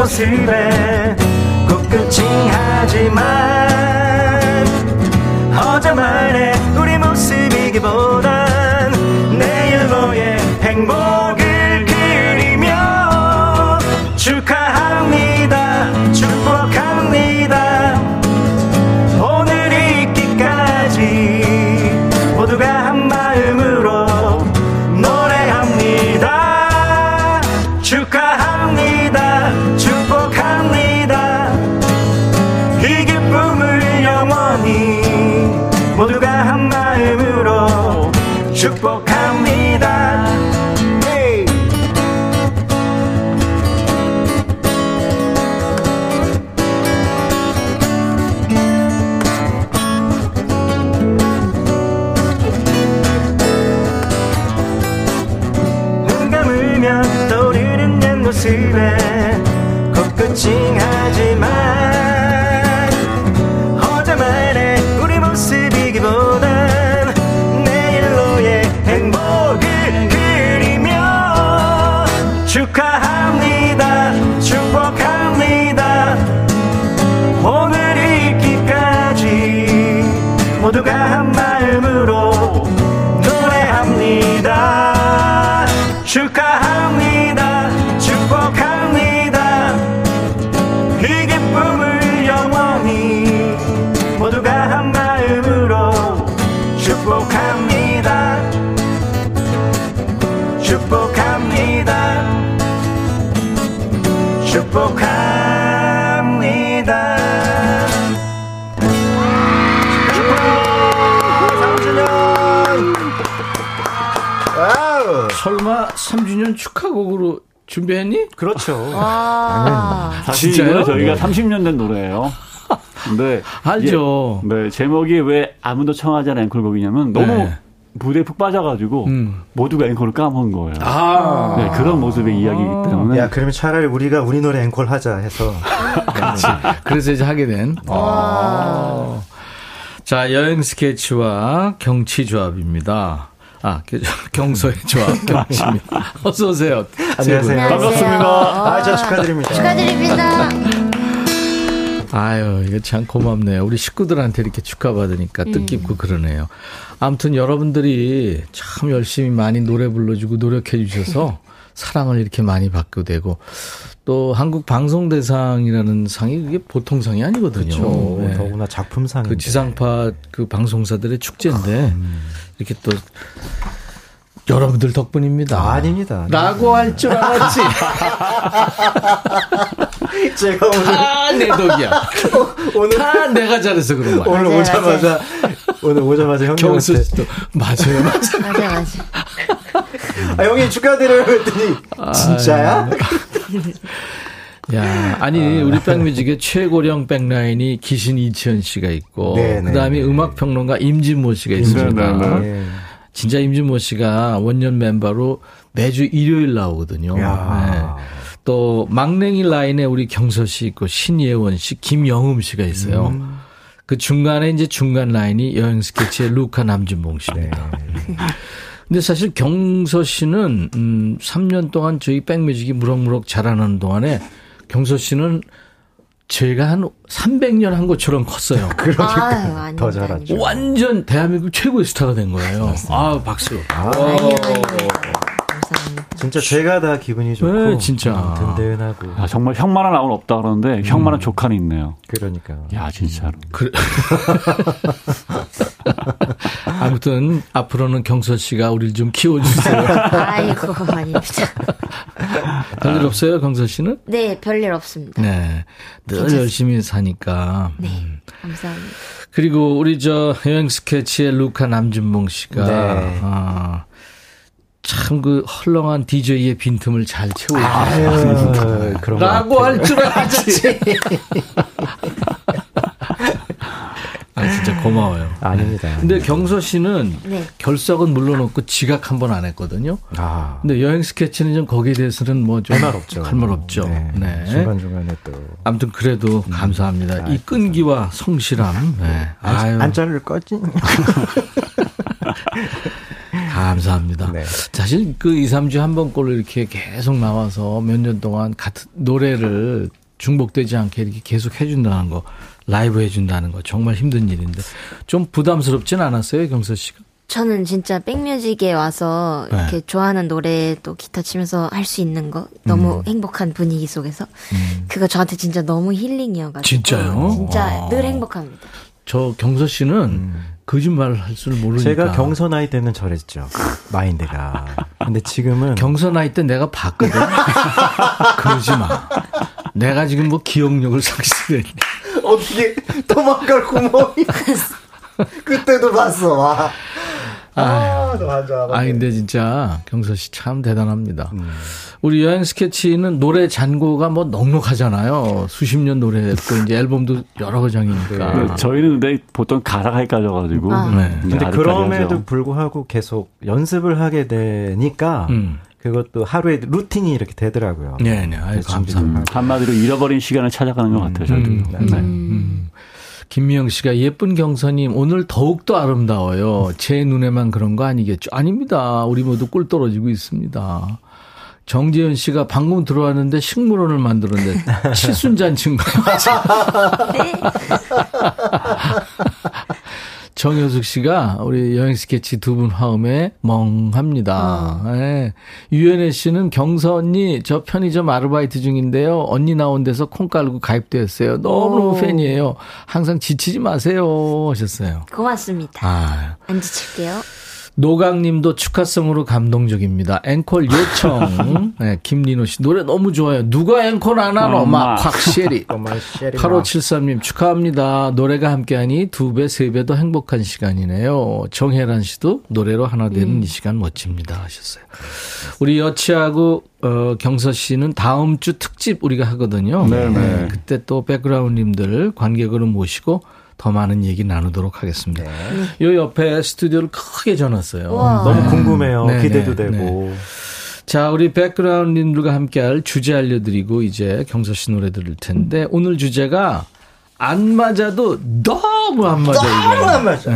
모습에 꿋꿋이 하지만 어제만의 우리 모습 설마 3주년 축하곡으로 준비했니? 그렇죠. 와. 사실 진짜요? 저희가 30년 된 노래예요. 근데 알죠. 이게, 네, 제목이 왜 아무도 청하지 않은 앵콜곡이냐면 너무 네. 무대에 푹 빠져가지고 음. 모두가 앵콜을 까먹은 거예요. 아. 네, 그런 모습의 이야기이기 때문에 야, 그러면 차라리 우리가 우리 노래 앵콜 하자 해서. [laughs] 그래서 이제 하게 된. 아. 자, 여행 스케치와 경치 조합입니다. 아, 그, [laughs] 경서의 조합, [laughs] 경치입니다. 어서 오세요. 안녕하세요. 반갑습니다. 아, 저 축하드립니다. 축하드립니다. 아유, 이거 참 고맙네요. 우리 식구들한테 이렇게 축하받으니까 뜻깊고 그러네요. 아무튼 여러분들이 참 열심히 많이 노래 불러주고 노력해 주셔서 사랑을 이렇게 많이 받게 되고 또 한국 방송대상이라는 상이 그게 보통 상이 아니거든요. 그렇죠. 네. 더구나 작품상. 그 지상파 그 방송사들의 축제인데 이렇게 또 여러분들 덕분입니다. 아, 아닙니다. 라고 할 줄 알았지. [laughs] 제가 오늘, 다내 덕이야. [laughs] 오늘, 다 내가 잘해서 그런 거야. 오늘 오자마자, 오늘 오자마자 형님한테. 경수 씨도 맞아요, 맞아요. 맞아, 맞아. 아, 형님 축하드려요. 했더니, 진짜야? 야, 아니 우리 백뮤직의 최고령 백라인이 기신 이치현 씨가 있고 네, 네, 그다음에 네. 음악 평론가 임진모 씨가 있습니다. 네, 네, 예. 진짜 임진모 씨가 원년 멤버로 매주 일요일 나오거든요. 야. 네. 또 막냉이 라인에 우리 경서 씨 있고 신예원 씨, 김영음 씨가 있어요. 음. 그 중간에 이제 중간 라인이 여행 스케치의 루카 남준봉 씨입니다. 네. 근데 사실 경서 씨는 음 3년 동안 저희 백뮤직이 무럭무럭 자라는 동안에 경서 씨는 제가 한 300년 한 것처럼 컸어요. [laughs] 아유, 아닙니다. 더 잘하죠. 완전 대한민국 최고의 스타가 된 거예요. 아, 박수. 아니요, 아니요. 감사합니다. 진짜 제가 다 기분이 좋고. 네, 진짜. 음, 든든하고. 아, 정말 형만한 아무는 없다 그러는데 형만한 조카는 있네요. 그러니까. 야 진짜로. 그래. [laughs] 아무튼 앞으로는 경서 씨가 우리를 좀 키워주세요. [laughs] 아이고, 아닙니다. [laughs] 별일 없어요, 경서 씨는? 네, 별일 없습니다. 네. 늘 괜찮습니다. 열심히 사니까. 네, 감사합니다. 그리고 우리 저 여행 스케치의 루카 남준봉 씨가 네. 아, 참 그 헐렁한 DJ의 빈틈을 잘 채우고 아유, 그런 거 라고. 할 줄 알았지. [laughs] 아, 진짜 고마워요. 아닙니다. 근데 경서 씨는 네. 결석은 물러놓고 지각 한 번 안 했거든요. 아. 근데 여행 스케치는 좀 거기에 대해서는 뭐좀 할말 없죠. 할 말 없죠. 네. 네. 중간중간에 또. 아무튼 그래도 감사합니다. 이 끈기와 성실함. 네. 아유, 안, 안 자를 거지? [laughs] [laughs] 감사합니다. 네. 사실 그 2, 3주 한 번 꼴로 이렇게 계속 나와서 몇 년 동안 같은 노래를 중복되지 않게 이렇게 계속 해준다는 거, 라이브 해준다는 거 정말 힘든 일인데 좀 부담스럽진 않았어요, 경서 씨가? 저는 진짜 백뮤직에 와서 네. 이렇게 좋아하는 노래 또 기타 치면서 할 수 있는 거 너무 행복한 분위기 속에서 그거 저한테 진짜 너무 힐링이어가지고 진짜요? 진짜 와. 늘 행복합니다. 저 경서 씨는 거짓말을 할 줄 모르니까. 제가 경서 나이 때는 저랬죠. 마인드가. 근데 지금은. 경서 나이 때 내가 봤거든. [laughs] 그러지 마. 내가 지금 뭐 기억력을 상실했니? 어떻게 도망갈 구멍이. [laughs] 그때도 봤어, 와. 아, 맞아. 아, 근데 진짜 경서 씨 참 대단합니다. 음. 우리 여행 스케치는 노래 잔고가 뭐 넉넉하잖아요. 수십 년 노래했고 이제 앨범도 여러 장이니까. 네, 저희는 근데 보통 가사가 헷갈려가지고. 아. 네. 네, 근데 그럼에도 하죠. 불구하고 계속 연습을 하게 되니까 음. 그것도 하루에 루틴이 이렇게 되더라고요. 네, 네. 아유, 감사합니다. 한마디로 잃어버린 시간을 찾아가는 것 같아요. 저도. 음, 네. 음. 김미영 씨가 예쁜 경선님 오늘 더욱더 아름다워요. 제 눈에만 그런 거 아니겠죠? 아닙니다. 우리 모두 꿀 떨어지고 있습니다. 정재현 씨가 방금 들어왔는데 식물원을 만들었는데 칠순잔치인가 [laughs] 정효숙 씨가 우리 여행 스케치 두 분 화음에 멍합니다. 예. 유연혜 씨는 경서 언니 저 편의점 아르바이트 중인데요. 언니 나온 데서 콩 깔고 가입되었어요. 너무너무 팬이에요. 항상 지치지 마세요 하셨어요. 고맙습니다. 아, 안 지칠게요. 노강님도 축하성으로 감동적입니다. 앵콜 요청. [laughs] 네, 김리노 씨 노래 너무 좋아요. 누가 앵콜 안 하노? 엄마. 막 확실히. 8573님 축하합니다. 노래가 함께하니 두 배, 세 배 더 행복한 시간이네요. 정혜란 씨도 노래로 하나 되는 이 시간 멋집니다 하셨어요. 우리 여치하고 어, 경서 씨는 다음 주 특집 우리가 하거든요. 네네. 그때 또 백그라운드님들 관객으로 모시고 더 많은 얘기 나누도록 하겠습니다. 요 옆에 스튜디오를 크게 전놨어요. 우와. 너무 궁금해요. 네, 기대도 네, 되고. 자, 우리 백그라운드님들과 함께할 주제 알려드리고 이제 경서 씨 노래 들을 텐데 오늘 주제가 안 맞아도 너무 안 맞아. 너무 안 맞아.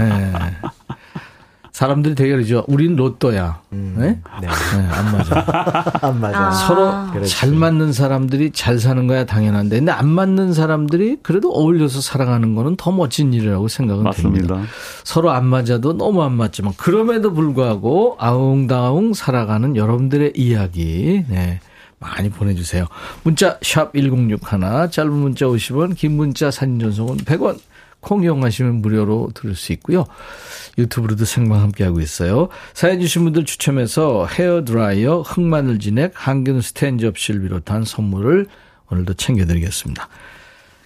사람들이 되게 그러죠. 우린 로또야. 네? 네. 네, 안 맞아. [laughs] 안 맞아. 서로 그렇지. 잘 맞는 사람들이 잘 사는 거야 당연한데 근데 안 맞는 사람들이 그래도 어울려서 살아가는 거는 더 멋진 일이라고 생각은 맞습니다. 됩니다. 서로 안 맞아도 너무 안 맞지만 그럼에도 불구하고 아웅다웅 살아가는 여러분들의 이야기 네. 많이 보내주세요. 문자 샵 1061, 짧은 문자 50원, 긴 문자 사진 전송은 100원, 콩 이용하시면 무료로 들을 수 있고요. 유튜브로도 생방 함께하고 있어요. 사연 주신 분들 추첨해서 헤어드라이어, 흑마늘 진액, 항균 스탠 접시를 비롯한 선물을 오늘도 챙겨드리겠습니다.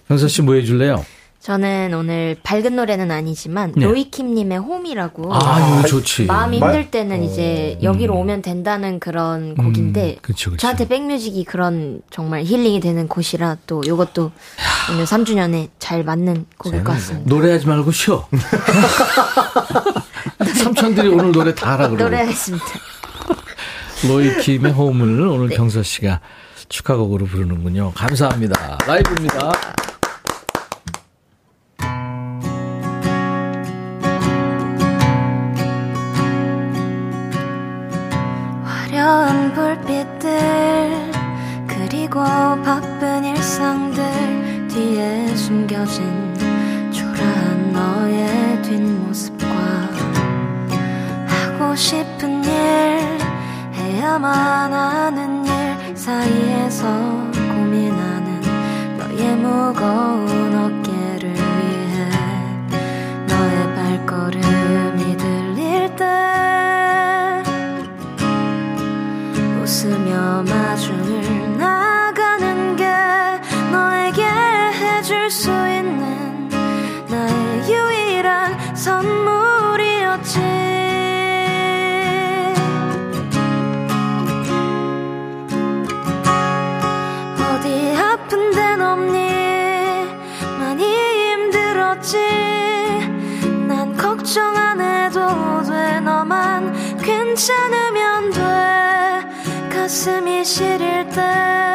경서 씨 뭐 해줄래요? 저는 오늘 밝은 노래는 아니지만 네. 로이킴님의 Home이라고 아, 이거 좋지. 마음이 말- 힘들 때는 이제 여기로 오면 된다는 그런 곡인데 음, 그쵸, 그쵸. 저한테 백뮤직이 그런 정말 힐링이 되는 곳이라 또 이것도 오늘 3주년에 잘 맞는 곡일 것 같습니다. 노래하지 말고 쉬어. [laughs] 삼촌들이 오늘 노래 다 하라 그러고. 노래하겠습니다. 로이킴의 홈을 오늘 경서 씨가 축하곡으로 부르는군요. 감사합니다. 라이브입니다. 화려한 불빛들 그리고 바쁜 일상들 뒤에 숨겨진 초라한 너의 뒷모습과 하고 싶은 일 해야만 하는 일 사이에서 고민하는 너의 무거운 시릴 때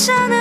괜찮으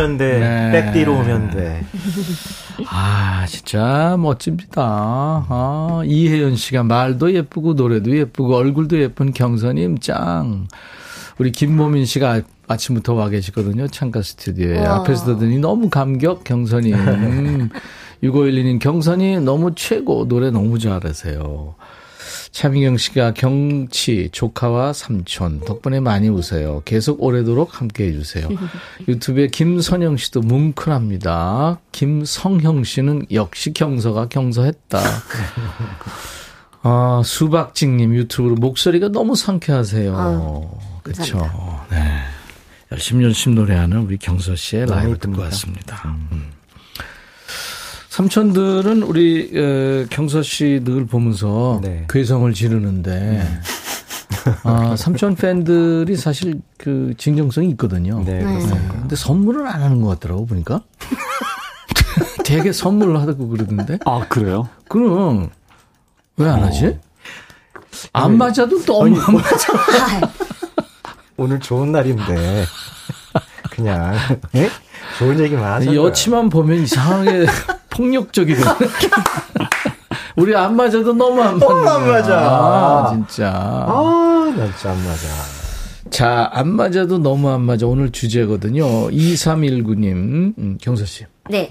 오면 돼. 네. 백디로 오면 돼. 아, 진짜 멋집니다. 아, 이혜연 씨가 말도 예쁘고 노래도 예쁘고 얼굴도 예쁜 경선님 짱. 우리 김모민 씨가 아- 아침부터 와 계시거든요. 창가 스튜디오에. 와. 앞에서 듣더니 너무 감격 경선님. [laughs] 6512님 경선이 너무 최고. 노래 너무 잘하세요. 차민경 씨가 경치, 조카와 삼촌, 덕분에 많이 웃어요. 계속 오래도록 함께 해주세요. [laughs] 유튜브에 김선영 씨도 뭉클합니다. 김성형 씨는 역시 경서가 경서했다. [laughs] 아, 수박직님 유튜브로 목소리가 너무 상쾌하세요. 아유, 그렇죠. 네. 열심히 열심히 노래하는 우리 경서 씨의 라이브 듣고. 왔습니다. 음. 삼촌들은 우리 에, 경서 씨 늘 보면서 네. 괴성을 지르는데 아, 삼촌 팬들이 사실 그 진정성이 있거든요. 네, 네. 그렇습니다. 근데 선물은 안 하는 것 같더라고 보니까. [laughs] 되게 선물을 하고 그러던데. 아, 그래요? 그럼 왜 안 하지? 어. 안 맞아도 너무 안 맞아. [laughs] 오늘 좋은 날인데 그냥 예? 좋은 얘기만 하자. 여치만 보면 이상하게 폭력적이거든. [laughs] 우리 안 맞아도 너무 안 맞는 너무 안. 맞아. 아, 진짜. 아, 나 진짜 안 맞아. 자, 안 맞아도 너무 안 맞아. 오늘 주제거든요. 2319님, 음, 경서 씨. 네.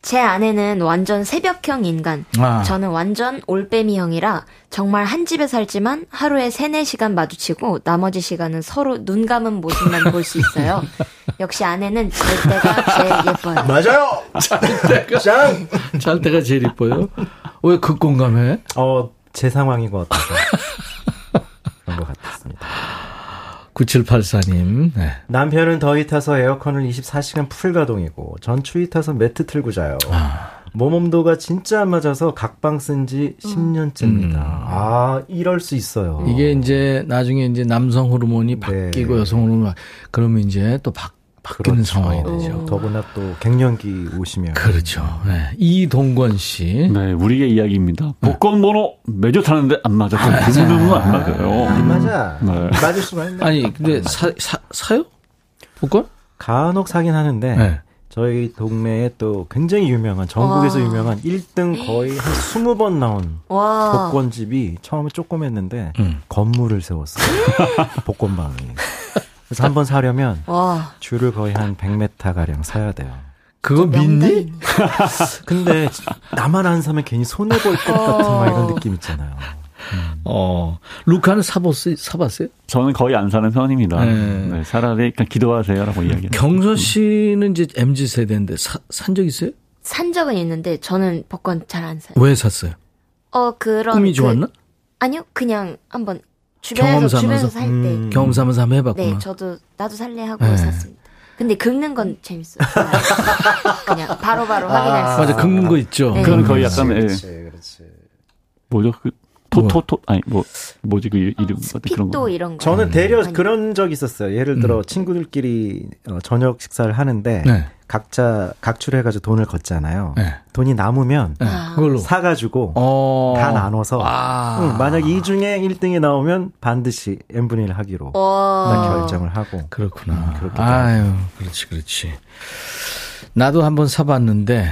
제 아내는 완전 새벽형 인간. 아. 저는 완전 올빼미형이라 정말 한 집에 살지만 하루에 3, 4시간 마주치고 나머지 시간은 서로 눈 감은 모습만 볼 수 있어요. [laughs] 역시 아내는 잘 때가 제일 예뻐요. 맞아요. 짱. 잘 때가 제일 이뻐요. 왜 극공감해? 어, 제 상황인 것 같아서 그런 것 같았습니다. 9784님. 네. 남편은 더위 타서 에어컨을 24시간 풀 가동이고 전 추위 타서 매트 틀고 자요. 몸온도가 진짜 안 맞아서 각방 쓴 지 10년째입니다. 아, 이럴 수 있어요. 이게 이제 나중에 이제 남성 호르몬이 바뀌고 여성 호르몬이 바- 그러면 이제 또 바, 바뀌는 상황이 되죠. 더구나 또 갱년기 오시면. 그렇죠. 네. 이동권 씨. 네, 우리의 이야기입니다. 복권 번호 매주 타는데 안 맞아. 그 부분은 안 맞아요. 안 맞아. 네. 맞을 수가 있네. 아니, 근데 사, 사, 사요? 복권? 간혹 사긴 하는데 네. 저희 동네에 또 굉장히 유명한 전국에서 와. 유명한 1등 거의 한 20번 나온 와. 복권집이 처음에 조그맸는데 음. 건물을 세웠어요. [laughs] 복권방이. 그래서 한 번 사려면 와. 줄을 거의 한 100m 가량 사야 돼요. 그거 믿니? [laughs] 근데 나만 안 사면 괜히 손해 볼 것 같은 막 이런 느낌 있잖아요. 어. 루카는 사봤어요? 사봤어요? 저는 거의 안 사는 편입니다. 네. 네, 차라리 그냥 기도하세요라고 이야기해요. 경서 씨는 이제 MZ 세대인데 산 적 있어요? 산 적은 있는데 저는 복권 잘 안 사요. 왜 샀어요? 어 그런 꿈이 그- 좋았나? 아니요, 그냥 한번 주변에서 주변에서 삼아서? 살 때. 음. 경험 삼아서 한번 해봤구나. 네, 저도 나도 살래 하고 네. 샀습니다. 근데 긁는 건 재밌어요. [laughs] 그냥 바로바로 확인할 수 맞아, 있어요. 긁는 거 있죠. 네. 그건 거의 약간 예, 그렇지. 뭐죠? 그 토토토 아니 뭐 뭐지 그 이름 같은 그런 거. 이런 거. 저는 대려 많이. 그런 적 있었어요. 예를 들어 친구들끼리 어, 저녁 식사를 하는데 네. 각자 각출해가지고 돈을 걷잖아요. 네. 돈이 남으면 네. 아. 그걸로. 사가지고 어. 다 나눠서 아. 응, 만약 이 중에 1등이 나오면 반드시 n분의 1 하기로 와. 딱 결정을 하고 그렇구나. 음, 아유, 그렇지, 그렇지. 나도 한번 사봤는데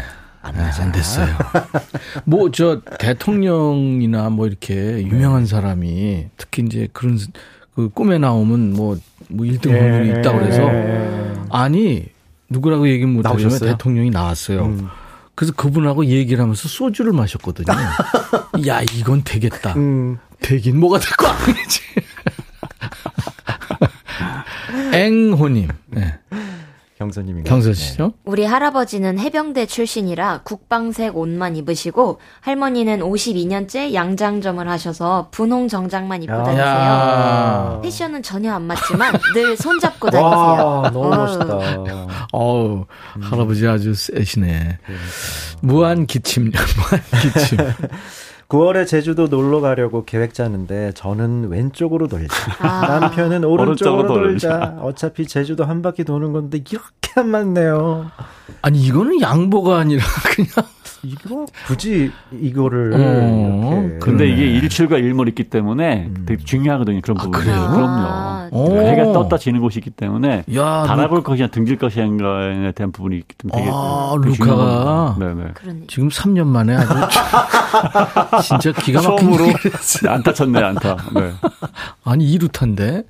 안, 안 됐어요. [laughs] 뭐 저 대통령이나 뭐 이렇게 유명한 사람이 특히 이제 그런 그 꿈에 나오면 뭐, 뭐 1등 예. 확률이 있다고 그래서 아니 누구라고 얘기 못하지만 나오셨어요? 대통령이 나왔어요. 음. 그래서 그분하고 얘기를 하면서 소주를 마셨거든요. [laughs] 야 이건 되겠다. 음, 되긴 뭐가 될 거 아니지. [laughs] 앵호님, 네. 경선님인가요? 네. 씨죠? 우리 할아버지는 해병대 출신이라 국방색 옷만 입으시고 할머니는 52년째 양장점을 하셔서 분홍 정장만 입고 야. 다니세요. 야. 패션은 전혀 안 맞지만 [laughs] 늘 손잡고 다니세요. 와, 너무 어우. 멋있다. 어우, 할아버지 아주 세시네. 무한 기침, [laughs] 무한 기침. [laughs] 9월에 제주도 놀러 가려고 계획 짜는데 저는 왼쪽으로 돌자. 아. 남편은 오른쪽으로. 돌자. 어차피 제주도 한 바퀴 도는 건데 이렇게 안 맞네요. 아니, 이거는 양보가 아니라 [laughs] 그냥 이거 굳이 이거를 어, 이렇게 근데 이게 일출과 일몰이 있기 때문에 되게 중요하거든요. 그런 부분이. 그래요? 그럼요. 아, 오. 해가 떴다 지는 곳이 있기 때문에 야, 바라볼 것이냐 등질 것이냐에 대한 부분이 있기 때문에 되게 아, 중요한 루카가. 네네. 그러네. 지금 3년 만에 아주 [laughs] 진짜 기가 막힌 했어요. 안타 쳤네 안타. 네. 아니 이루탄데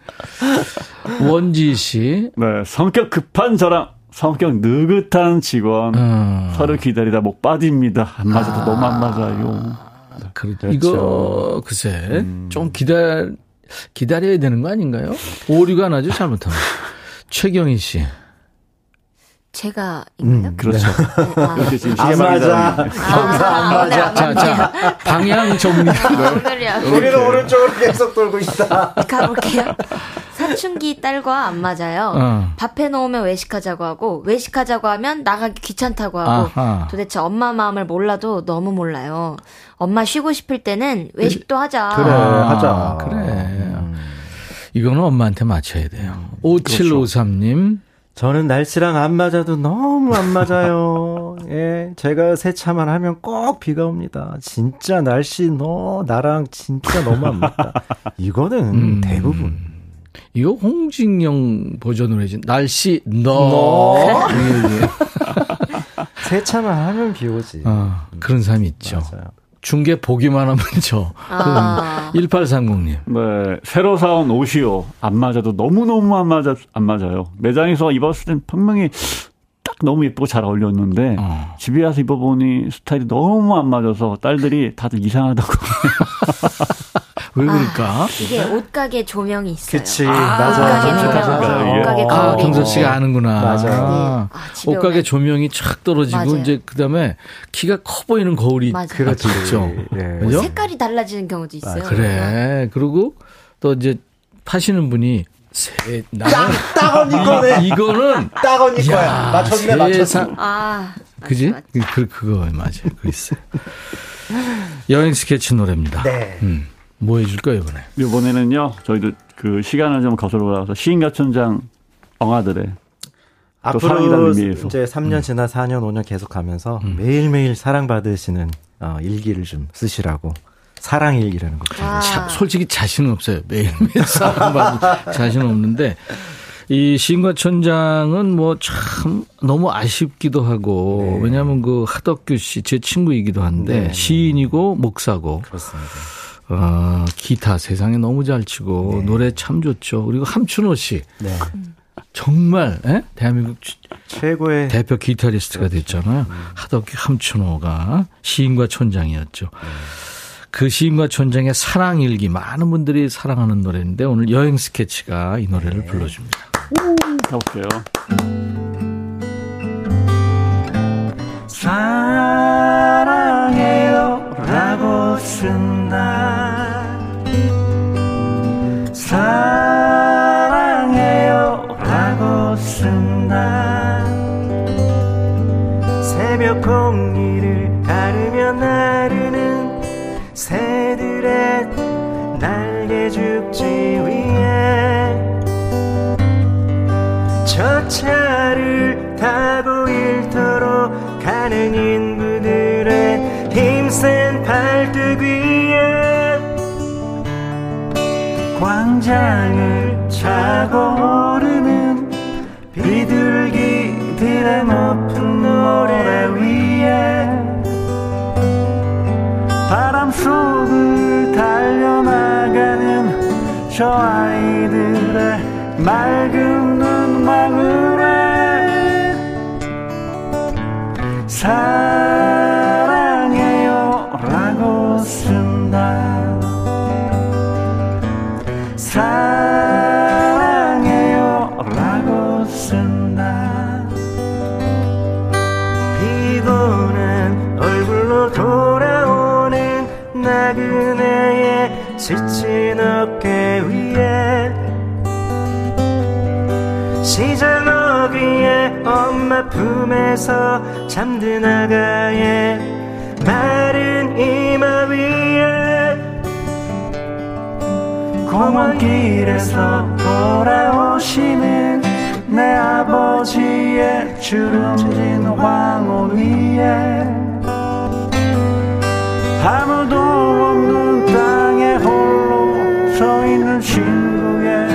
원지 씨. 네, 성격 급한 저랑 성격 느긋한 직원 어. 서로 기다리다 목 빠집니다. 안 맞아도 너무 안 맞아요. 그, 이거 글쎄 좀 기다 기다려야 되는 거 아닌가요? 오류가 나죠 잘못하면. [laughs] 최경희 씨. 제가 인가요? 그렇죠. 네, [laughs] 아. 이렇게 지금 안 시계만 맞아. 아, 안 자, 맞네요. 자, 방향 정리. [laughs] 오늘이야. 우리는 오른쪽으로 계속 돌고 있다. 가볼게요. 사춘기 딸과 안 맞아요. 어. 밥 해 놓으면 외식하자고 하고 외식하자고 하면 나가기 귀찮다고 하고 아하. 도대체 엄마 마음을 몰라도 너무 몰라요. 엄마 쉬고 싶을 때는 외식도 하자. 그래, 아, 하자. 그래. 이거는 엄마한테 맞춰야 돼요. 5753님. 저는 날씨랑 안 맞아도 너무 안 맞아요. [laughs] 예, 제가 세차만 하면 꼭 비가 옵니다. 진짜 날씨 너 나랑 진짜 너무 안 맞다. 이거는 음. 대부분. 이거 홍진영 버전으로 해준 날씨 너. 예, 예. [laughs] 세차만 하면 비 오지. 어, 그런 사람이 있죠. 맞아요. 중계 보기만 하면 [laughs] 저. 아. 1830님. 네, 새로 사온 옷이요. 안 맞아도 너무너무 안 맞아, 안 맞아요. 매장에서 입었을 땐 분명히 딱 너무 예쁘고 잘 어울렸는데, 어. 집에 와서 입어보니 스타일이 너무 안 맞아서 딸들이 다들 이상하다고. [laughs] 왜 그럴까? 아, 이게 옷가게 조명이 있어요. 그치, 옷가게 맞아. 조명, 맞아. 옷가게 예. 아, 거울이. 경선 씨가 아는구나. 맞아요. 아, 아, 집에 옷가게 오면. 조명이 촥 떨어지고 맞아요. 이제 그다음에 키가 커 보이는 거울이 맞아요. 그렇지. 있죠. 예. 그죠? 색깔이 달라지는 경우도 있어요. 그래. 그리고 또 이제 파시는 분이 세 나는 딱 언니 거네. 이, [laughs] 이거는 딱 언니 야, 거야. 맞췄네, 맞췄어. 아, 그지? 맞아, 맞아. 그 그거 맞아요. 그 있어요. 여행 스케치 노래입니다. 네. 음. 뭐 해줄 거예요 이번에? 이번에는요, 저희도 그 시간을 좀 거슬러 올라가서 시인가천장 엉아들의 또 사랑이라는 앞으로 의미에서. 이제 3년 지나 4년 5년 계속 가면서 매일매일 사랑받으시는 어, 일기를 좀 쓰시라고 사랑 일기라는 거. 아, 자, 솔직히 자신은 없어요. 매일매일 [laughs] 사랑받을 자신은 없는데 이 시인과 천장은 뭐 참 너무 아쉽기도 하고 왜냐하면 그 하덕규 씨 제 친구이기도 한데 네. 시인이고 목사고 그렇습니다. 어, 기타 세상에 너무 잘 치고 노래 참 좋죠. 그리고 함춘호 씨 네. 정말 에? 대한민국 치- 최고의 대표 기타리스트가 됐잖아요. 하덕규 함춘호가 시인과 천장이었죠. 그 시인과 천장의 사랑일기 많은 분들이 사랑하는 노래인데 오늘 여행 스케치가 이 노래를 불러줍니다. 해볼게요. 사랑해요 광장을 차고 오르는 비둘기들의 높은 노래 위에 바람 속을 달려나가는 저 아이들의 맑은 눈망울에 사 품에서 잠든 아가의 마른 이마 위에 공원길에서 돌아오시는 내 아버지의 주름진 황혼 위에 아무도 없는 땅에 홀로 서 있는 친구의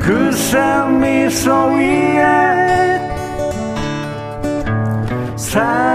그새 미소 위에 사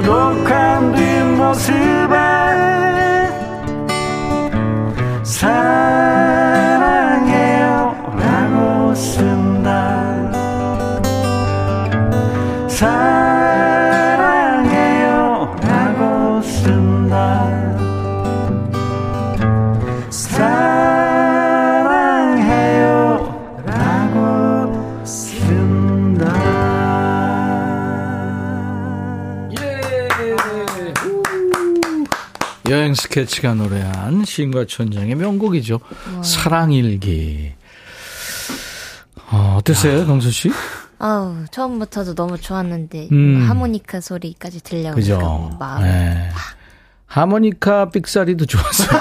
고독한 뒷모습 스케치가 노래한 시인과 촌장의 명곡이죠. 사랑일기. 어, 어땠어요, 강수 씨? 아우, 처음부터도 너무 좋았는데, 음. 하모니카 소리까지 들려오니까 그죠? 뭐 마음. 네. 하모니카 삑사리도 좋았어요.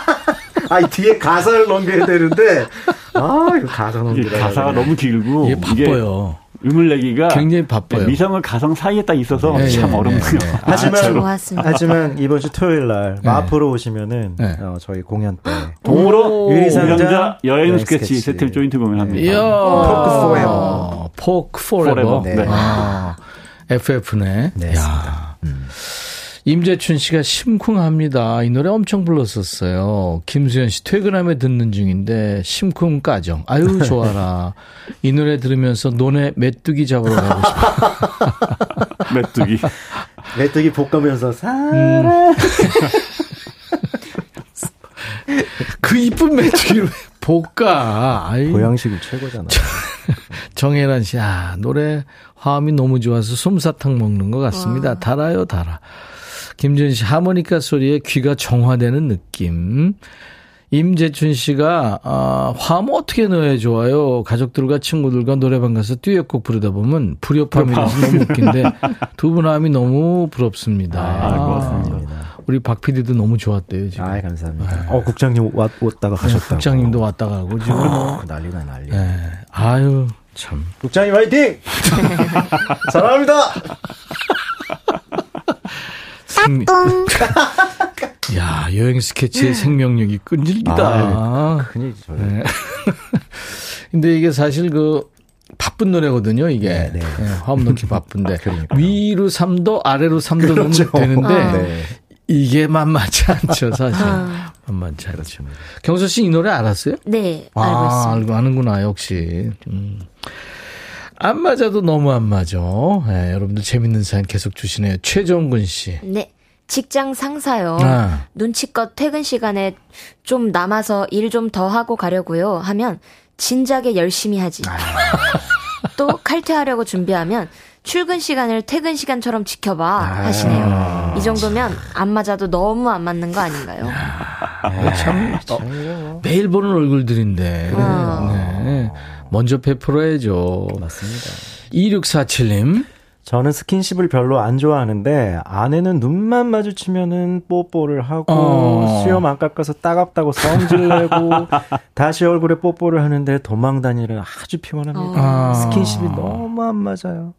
[laughs] 아이 뒤에 가사를 넘겨야 되는데 아 이거 가사 이게 넘기라 가사가 너무 길고 이게 바빠요. 음을 내기가 굉장히 바빠요. 미성을 가성 사이에 딱 있어서 예, 참 예, 어렵네요. 예, 예. 하지만 좋았습니다. 하지만 이번 주 토요일 날 네. 마포로 오시면은 네. 어, 저희 공연 때 동물원 유리상자 유리상자 여행 스케치. 세트를 조인트 공연합니다. Folk Forever. Folk Forever. 네. 아, FF네. 네, 야. 임재춘 씨가 심쿵합니다. 이 노래 엄청 불렀었어요. 김수현 씨 퇴근하며 듣는 중인데 심쿵 까정. 아유 좋아라. 이 노래 들으면서 논에 메뚜기 잡으러 가고 싶어. [laughs] 메뚜기. 메뚜기 볶으면서 음. 사랑 [laughs] 그 이쁜 메뚜기를 왜 볶아. 아이. 보양식이 최고잖아. 정혜란 씨, 아, 노래 화음이 너무 좋아서 솜사탕 먹는 것 같습니다. 와. 달아요, 달아. 김준 씨, 하모니카 소리에 귀가 정화되는 느낌. 임재춘 씨가, 아, 화음 어떻게 넣어야 좋아요? 가족들과 친구들과 노래방 가서 듀엣곡 부르다 보면 불협화음이라서 너무 웃긴데 [laughs] 두 분 화음이 너무 부럽습니다. 아, 고맙습니다. 우리 박 PD도 너무 좋았대요, 지금. 아 감사합니다. 어 국장님 왔, 왔다가 네, 가셨다. 국장님도 왔다 가고 지금 뭐. 난리나 난리. 네. 아유, 참. 국장님 화이팅! [laughs] 사랑합니다. 생... 야, 여행 스케치의 생명력이 끈질기다. 아, 큰일이죠. 네. [laughs] 근데 이게 사실 그 바쁜 노래거든요, 이게. 네, 네. 네, 화음 넣기 바쁜데. 그러니까요. 위로 3도, 아래로 3도 넣으면 그렇죠. 되는데 아. 네. 이게 만만치 않죠, [laughs] 사실. 아. 만만치 않죠. 경서 씨 이 노래 알았어요? 네, 알고 아, 있습니다. 알고 아는구나, 역시. 음. 안 맞아도 너무 안 맞아. 네, 여러분들 재밌는 사연 계속 주시네요. 최정근 씨. 네. 직장 상사요. 아. 눈치껏 퇴근 시간에 좀 남아서 일 좀 더 하고 가려고요. 하면 진작에 열심히 하지. 아. [laughs] 또 칼퇴하려고 준비하면 출근 시간을 퇴근 시간처럼 지켜봐 하시네요. 이 정도면 안 맞아도 너무 안 맞는 거 아닌가요? 어, 참, 어, 매일 보는 얼굴들인데. 아. 네. 먼저 베풀어야죠. 맞습니다. 2647님. 저는 스킨십을 별로 안 좋아하는데 아내는 눈만 마주치면은 뽀뽀를 하고 어. 수염 안 깎아서 따갑다고 성질 내고 [laughs] 다시 얼굴에 뽀뽀를 하는데 도망 다니려 아주 피곤합니다. 아. 스킨십이 너무 안 맞아요.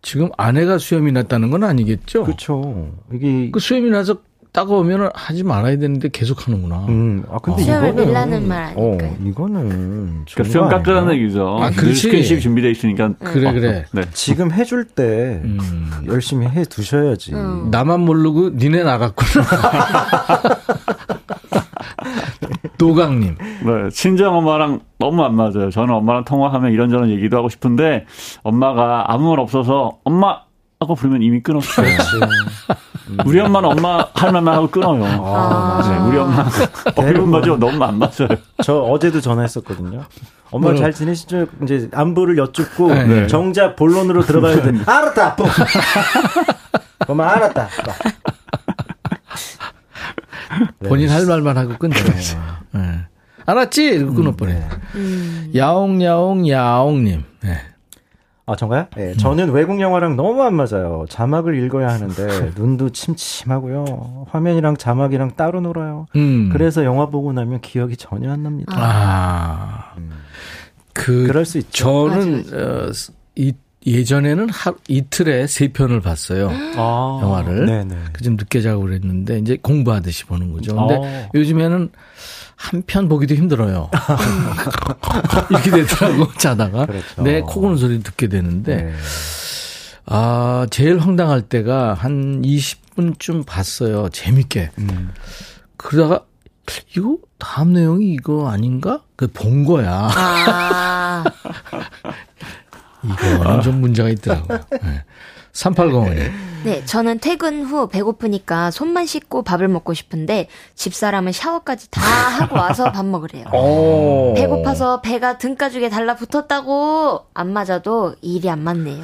지금 아내가 수염이 났다는 건 아니겠죠? 그렇죠. 이게 그 수염이 나서 따가우면 하지 말아야 되는데 계속 하는구나. 음, 아 근데 수염을 이거는 밀라는 말 어, 아닐까요? 이거는 그러니까 수염 깎으라는 얘기죠. 아, 늘 그렇지. 스킨십 준비되어 있으니까. 그래, 그래. 네. 지금 해줄 때 음. 열심히 해 두셔야지. 음. 나만 모르고 니네 나갔구나. [laughs] 도강님. 네, 친정 엄마랑 너무 안 맞아요. 저는 엄마랑 통화하면 이런저런 얘기도 하고 싶은데 엄마가 아무 말 없어서 엄마 하고 부르면 이미 끊었어요. 우리 엄마는 엄마 할 말만 하고 끊어요. 네, 우리 엄마 어려운 거죠. 너무 안 맞아요. 저 어제도 전화했었거든요. 엄마? 잘 지내시죠? 이제 안부를 여쭙고 네. 정작 본론으로 들어가야 돼. [laughs] 알았다. ปุ๊. 엄마 알았다. 네. 본인 할 말만 하고 끊죠. 네. 알았지? 이러고 끊어버려. 음. 야옹야옹 야옹님. 네. 아, 정가요? 네, 저는 외국 영화랑 너무 안 맞아요. 자막을 읽어야 하는데 [laughs] 눈도 침침하고요. 화면이랑 자막이랑 따로 놀아요. 음. 그래서 영화 보고 나면 기억이 전혀 안 납니다. 아. 그, 그럴 수 있죠. 저는, 어, 이, 예전에는 하, 이틀에 세 편을 봤어요. [gasps] 아, 영화를. 네네. 그좀 늦게 자고 그랬는데, 이제 공부하듯이 보는 거죠. 근데 어. 요즘에는 한편 보기도 힘들어요. [laughs] 이렇게 되더라고, [laughs] 자다가. 그렇죠. 내 코 고는 소리 듣게 되는데, 네. 아, 제일 황당할 때가 한 20분쯤 봤어요. 재밌게. 음. 그러다가, 이거 다음 내용이 이거 아닌가? 그 본 거야. 아, [laughs] 이거는 좀 문제가 있더라고요. 네. 3805님. 네, 저는 퇴근 후 배고프니까 손만 씻고 밥을 먹고 싶은데 집사람은 샤워까지 다 하고 와서 [laughs] 밥 먹으래요. 오. 배고파서 배가 등가죽에 달라붙었다고 안 맞아도 일이 안 맞네요.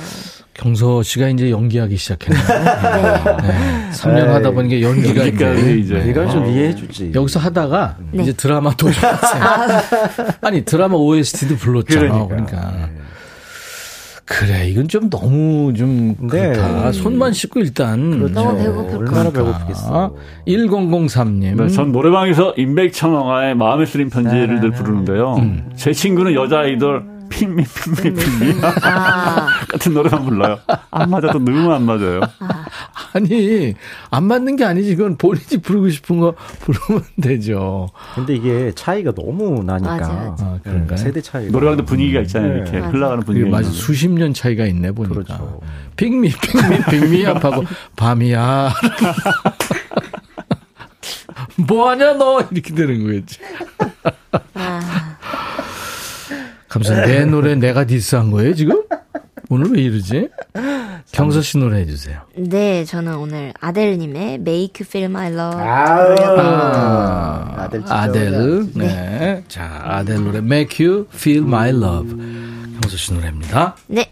경서 씨가 이제 연기하기 시작했네요. [laughs] 네. 3년 하다 보니까 연기가 연기까지 이제. 이걸 좀 어. 이해해 주지. 여기서 하다가 네. 이제 드라마 도전하세요. [laughs] 아니 드라마 OST도 불렀잖아. 그러니까. 그러니까. 그래 이건 좀 너무 좀 네. 그렇다. 손만 씻고 일단 그렇죠. 너무 배고플 얼마나 그러니까. 배고프겠어. 1003님. 네, 전 노래방에서 임백천왕의 마음에 쓰린 편지를 늘 부르는데요. 제 친구는 여자 아이돌 핑미 핑미 핑미 아, [laughs] 같은 노래만 불러요. 안 맞아도 너무 안 맞아요. 아니 안 맞는 게 아니지 이건 본인이 부르고 싶은 거 부르면 되죠. 근데 이게 차이가 너무 나니까. 맞아, 맞아. 아, 그런가요? 세대 차이가. 노래방도 분위기가 있잖아요. 네. 이렇게 맞아. 흘러가는 분위기. 맞아 수십 년 차이가 있네 보니까. 그렇죠. 핑미 핑미 핑미야 하고 밤이야. [laughs] 뭐하냐 너 이렇게 되는 거였지. 아, 감사. 내 노래 내가 디스한 거예요 지금? 오늘 왜 이러지? 경서 씨 노래 해주세요. 네, 저는 오늘 아델님의 Make You Feel My Love 아우. 아, 아델 아델. 네. 자, 아델 노래 Make You Feel My Love. 경서 씨 노래입니다. 네.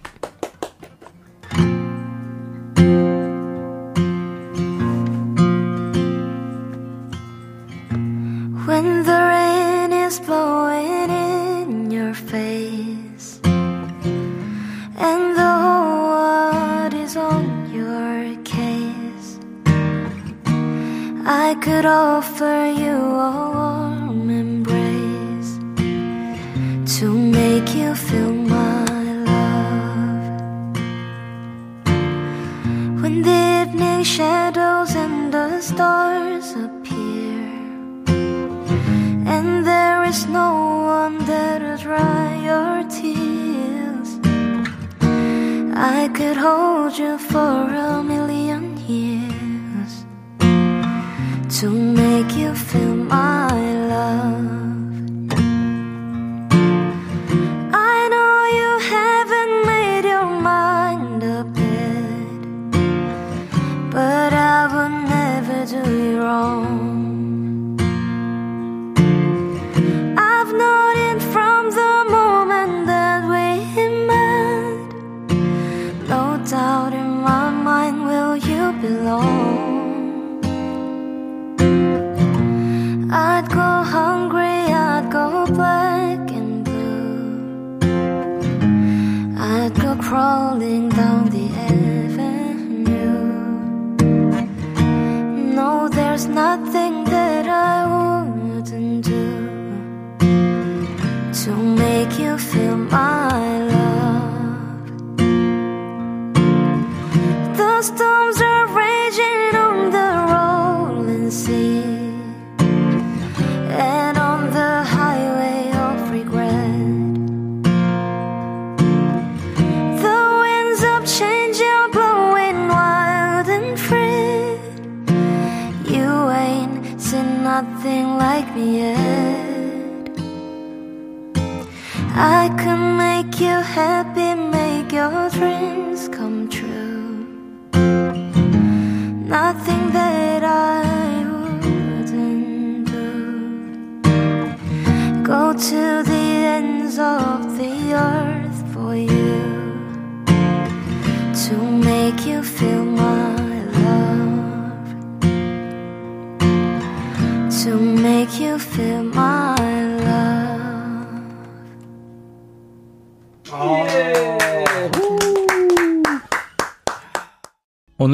I could offer you a warm embrace to make you feel my love. When the evening shadows and the stars appear, and there is no one there to dry your tears, I could hold you for a million to make you feel my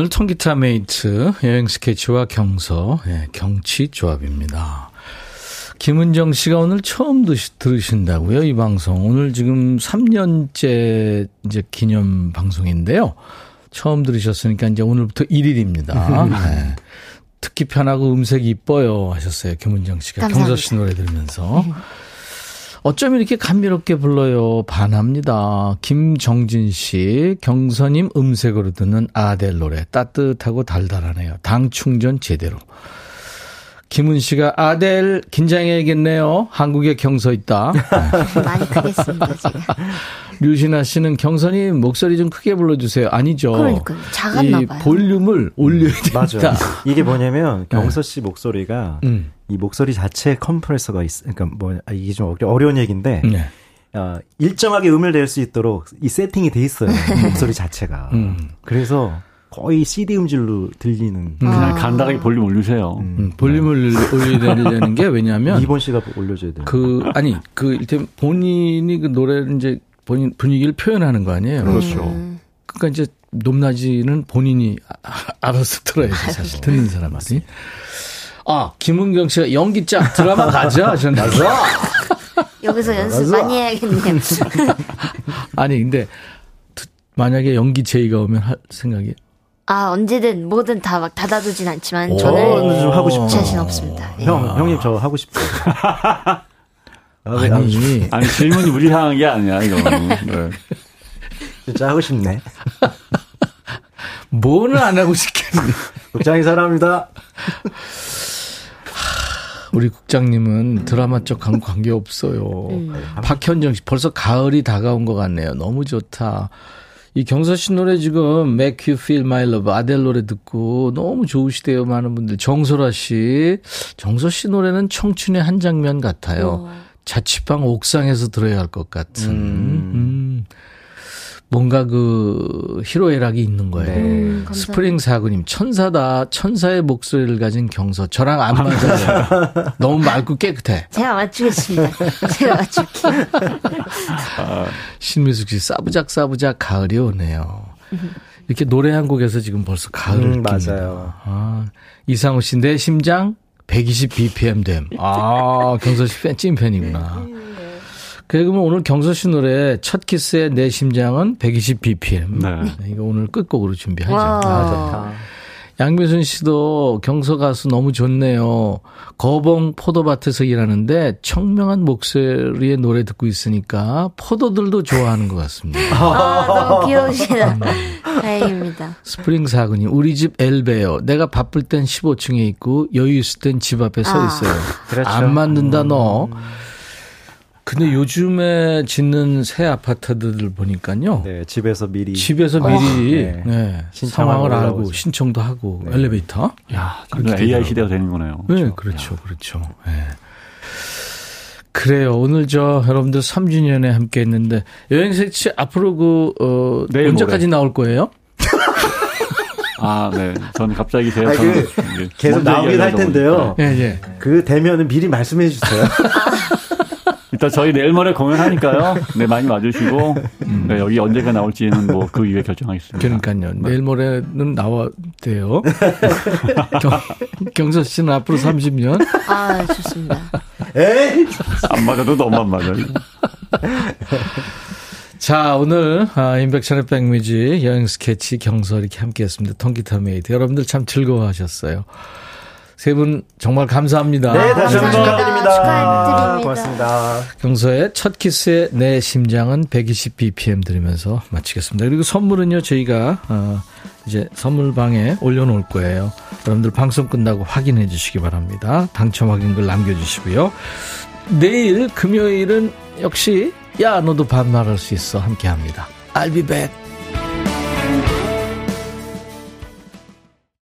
오늘 통기타 메이트 여행 스케치와 경서 예, 경치 조합입니다. 김은정 씨가 오늘 처음 드시, 들으신다고요 이 방송 오늘 지금 3년째 이제 기념 방송인데요. 처음 들으셨으니까 이제 오늘부터 1일입니다. 네. 듣기 편하고 음색 이뻐요 하셨어요 김은정 씨가 감사합니다. 경서 씨 노래 들으면서. 어쩜 이렇게 감미롭게 불러요? 반합니다. 김정진 씨, 경선님 음색으로 듣는 아델 노래. 따뜻하고 달달하네요. 당 충전 제대로. 김은 씨가 아델 긴장해야겠네요. 한국에 경서 있다. [laughs] 많이 크겠습니다, 제가. [laughs] 류신아 씨는 경선님 목소리 좀 크게 불러주세요. 아니죠. 그러니까요. 작았나 이 봐요. 볼륨을 올려야 된다. 맞아요. [laughs] 이게 뭐냐면 경서 씨 목소리가 음. 이 목소리 자체에 컴프레서가 있, 그러니까 뭐 아, 이게 좀 어려- 어려운 얘기인데 네. 어, 일정하게 음을 낼 수 있도록 이 세팅이 돼 있어요. 목소리 자체가. 음. 그래서 거의 CD 음질로 들리는. 그냥 간단하게 볼륨 올리세요. 음, 볼륨을 올려야 되는 게 왜냐면 이번 씨가 올려줘야 돼요. 그 아니 그 일단 본인이 그 노래를 이제 본인 분위기를 표현하는 거 아니에요. 그렇죠. 그러니까 이제 높낮이는 본인이 아- 알아서 들어야죠 사실 듣는 사람들이. 아 김은경 씨가 연기짝 드라마 가자 하셨는데 여기서 연습. 많이 해야겠네요. [laughs] 아니 근데 드- 만약에 연기 제의가 오면 할 생각이 아, 언제든 뭐든 다 막 닫아두진 않지만 저는 저는 좀 하고 싶어요. 자신 없습니다. 예. 형, 형님 저 하고 싶어요. [laughs] 아니 아니 질문이 무리한 게 아니야 이거는. 네. 진짜 하고 싶네. [laughs] 뭐는 안 하고 싶겠니? 국장이 사랑합니다. 우리 국장님은 드라마 쪽하고 관계 없어요. 박현정 씨 벌써 가을이 다가온 것 같네요. 너무 좋다. 이 경서 씨 노래 지금 Make You Feel My Love 아델 노래 듣고 너무 좋으시대요 많은 분들. 정소라 씨, 정서 씨 노래는 청춘의 한 장면 같아요. 자취방 옥상에서 들어야 할 것 같은. 음. 뭔가 그 희로애락이 있는 거예요. 음, 감사합니다. 스프링 사구님 천사다 천사의 목소리를 가진 경서 저랑 안 맞아요. [laughs] 너무 맑고 깨끗해. 제가 맞추겠습니다. 제가 맞출게요. 신미숙 씨 싸부작 싸부작 가을이 오네요. 이렇게 노래 한 곡에서 지금 벌써 가을을 음. 맞아요. 아, 이상우 씨 내 심장 120 BPM 됨. 아 경서 씨 팬, 찐팬이구나. 그러면 오늘 경서 씨 노래 첫 키스의 내 심장은 120 BPM. 네. 이거 오늘 끝곡으로 준비하죠. 와. 아, 좋다. 양미순 씨도 경서 가수 너무 좋네요. 거봉 포도밭에서 일하는데 청명한 목소리의 노래 듣고 있으니까 포도들도 좋아하는 것 같습니다. [laughs] 아, 너무 귀여우시다. 다행입니다. 스프링 사근이 우리 집 엘베요. 내가 바쁠 땐 15층에 있고 여유 있을 땐 집 앞에 서 아. 있어요. 그렇죠. 안 만든다 너. 근데 요즘에 짓는 새 아파트들 보니까요. 네, 집에서 미리. 집에서 아, 미리 네. 네, 신청하고 상황을 알고. 신청도 하고 네. 엘리베이터. 야, 그렇게 AI 되더라고요. 시대가 되는 거네요. 네, 그렇죠, 그렇죠. 네. 그래요. 오늘 저 여러분들 3주년에 함께 했는데 여행색치 앞으로 그 어, 내일 언제까지 나올 거예요? 아, 네. 저는 갑자기 제가 아니, 그, 계속 나오긴 할 텐데요. 예, 예. 그 되면은 미리 말씀해 주세요. [laughs] 일단 저희 내일 모레 공연하니까요. 네, 많이 와주시고, 네, 여기 언제가 나올지는 뭐 그 이후에 결정하겠습니다. 그러니까요. 내일 모레는 나와야 돼요. [laughs] 경, 경서 씨는 앞으로 30년. 아, 좋습니다. 에이! 안 맞아도 너무 안 맞아요. 자, 오늘, 아, 임백천의 백뮤직 여행 스케치 경서 이렇게 함께 했습니다. 통기타 메이트. 여러분들 참 즐거워하셨어요. 세 분 정말 감사합니다. 네, 다시 한번 축하드립니다. 축하드립니다. 고맙습니다. 경서의 첫 키스의 내 심장은 120bpm 들으면서 마치겠습니다. 그리고 선물은요, 저희가, 어, 이제 선물방에 올려놓을 거예요. 여러분들 방송 끝나고 확인해 주시기 바랍니다. 당첨 확인글 남겨주시고요. 내일 금요일은 역시, 야, 너도 반말할 수 있어. 함께 합니다. I'll be back.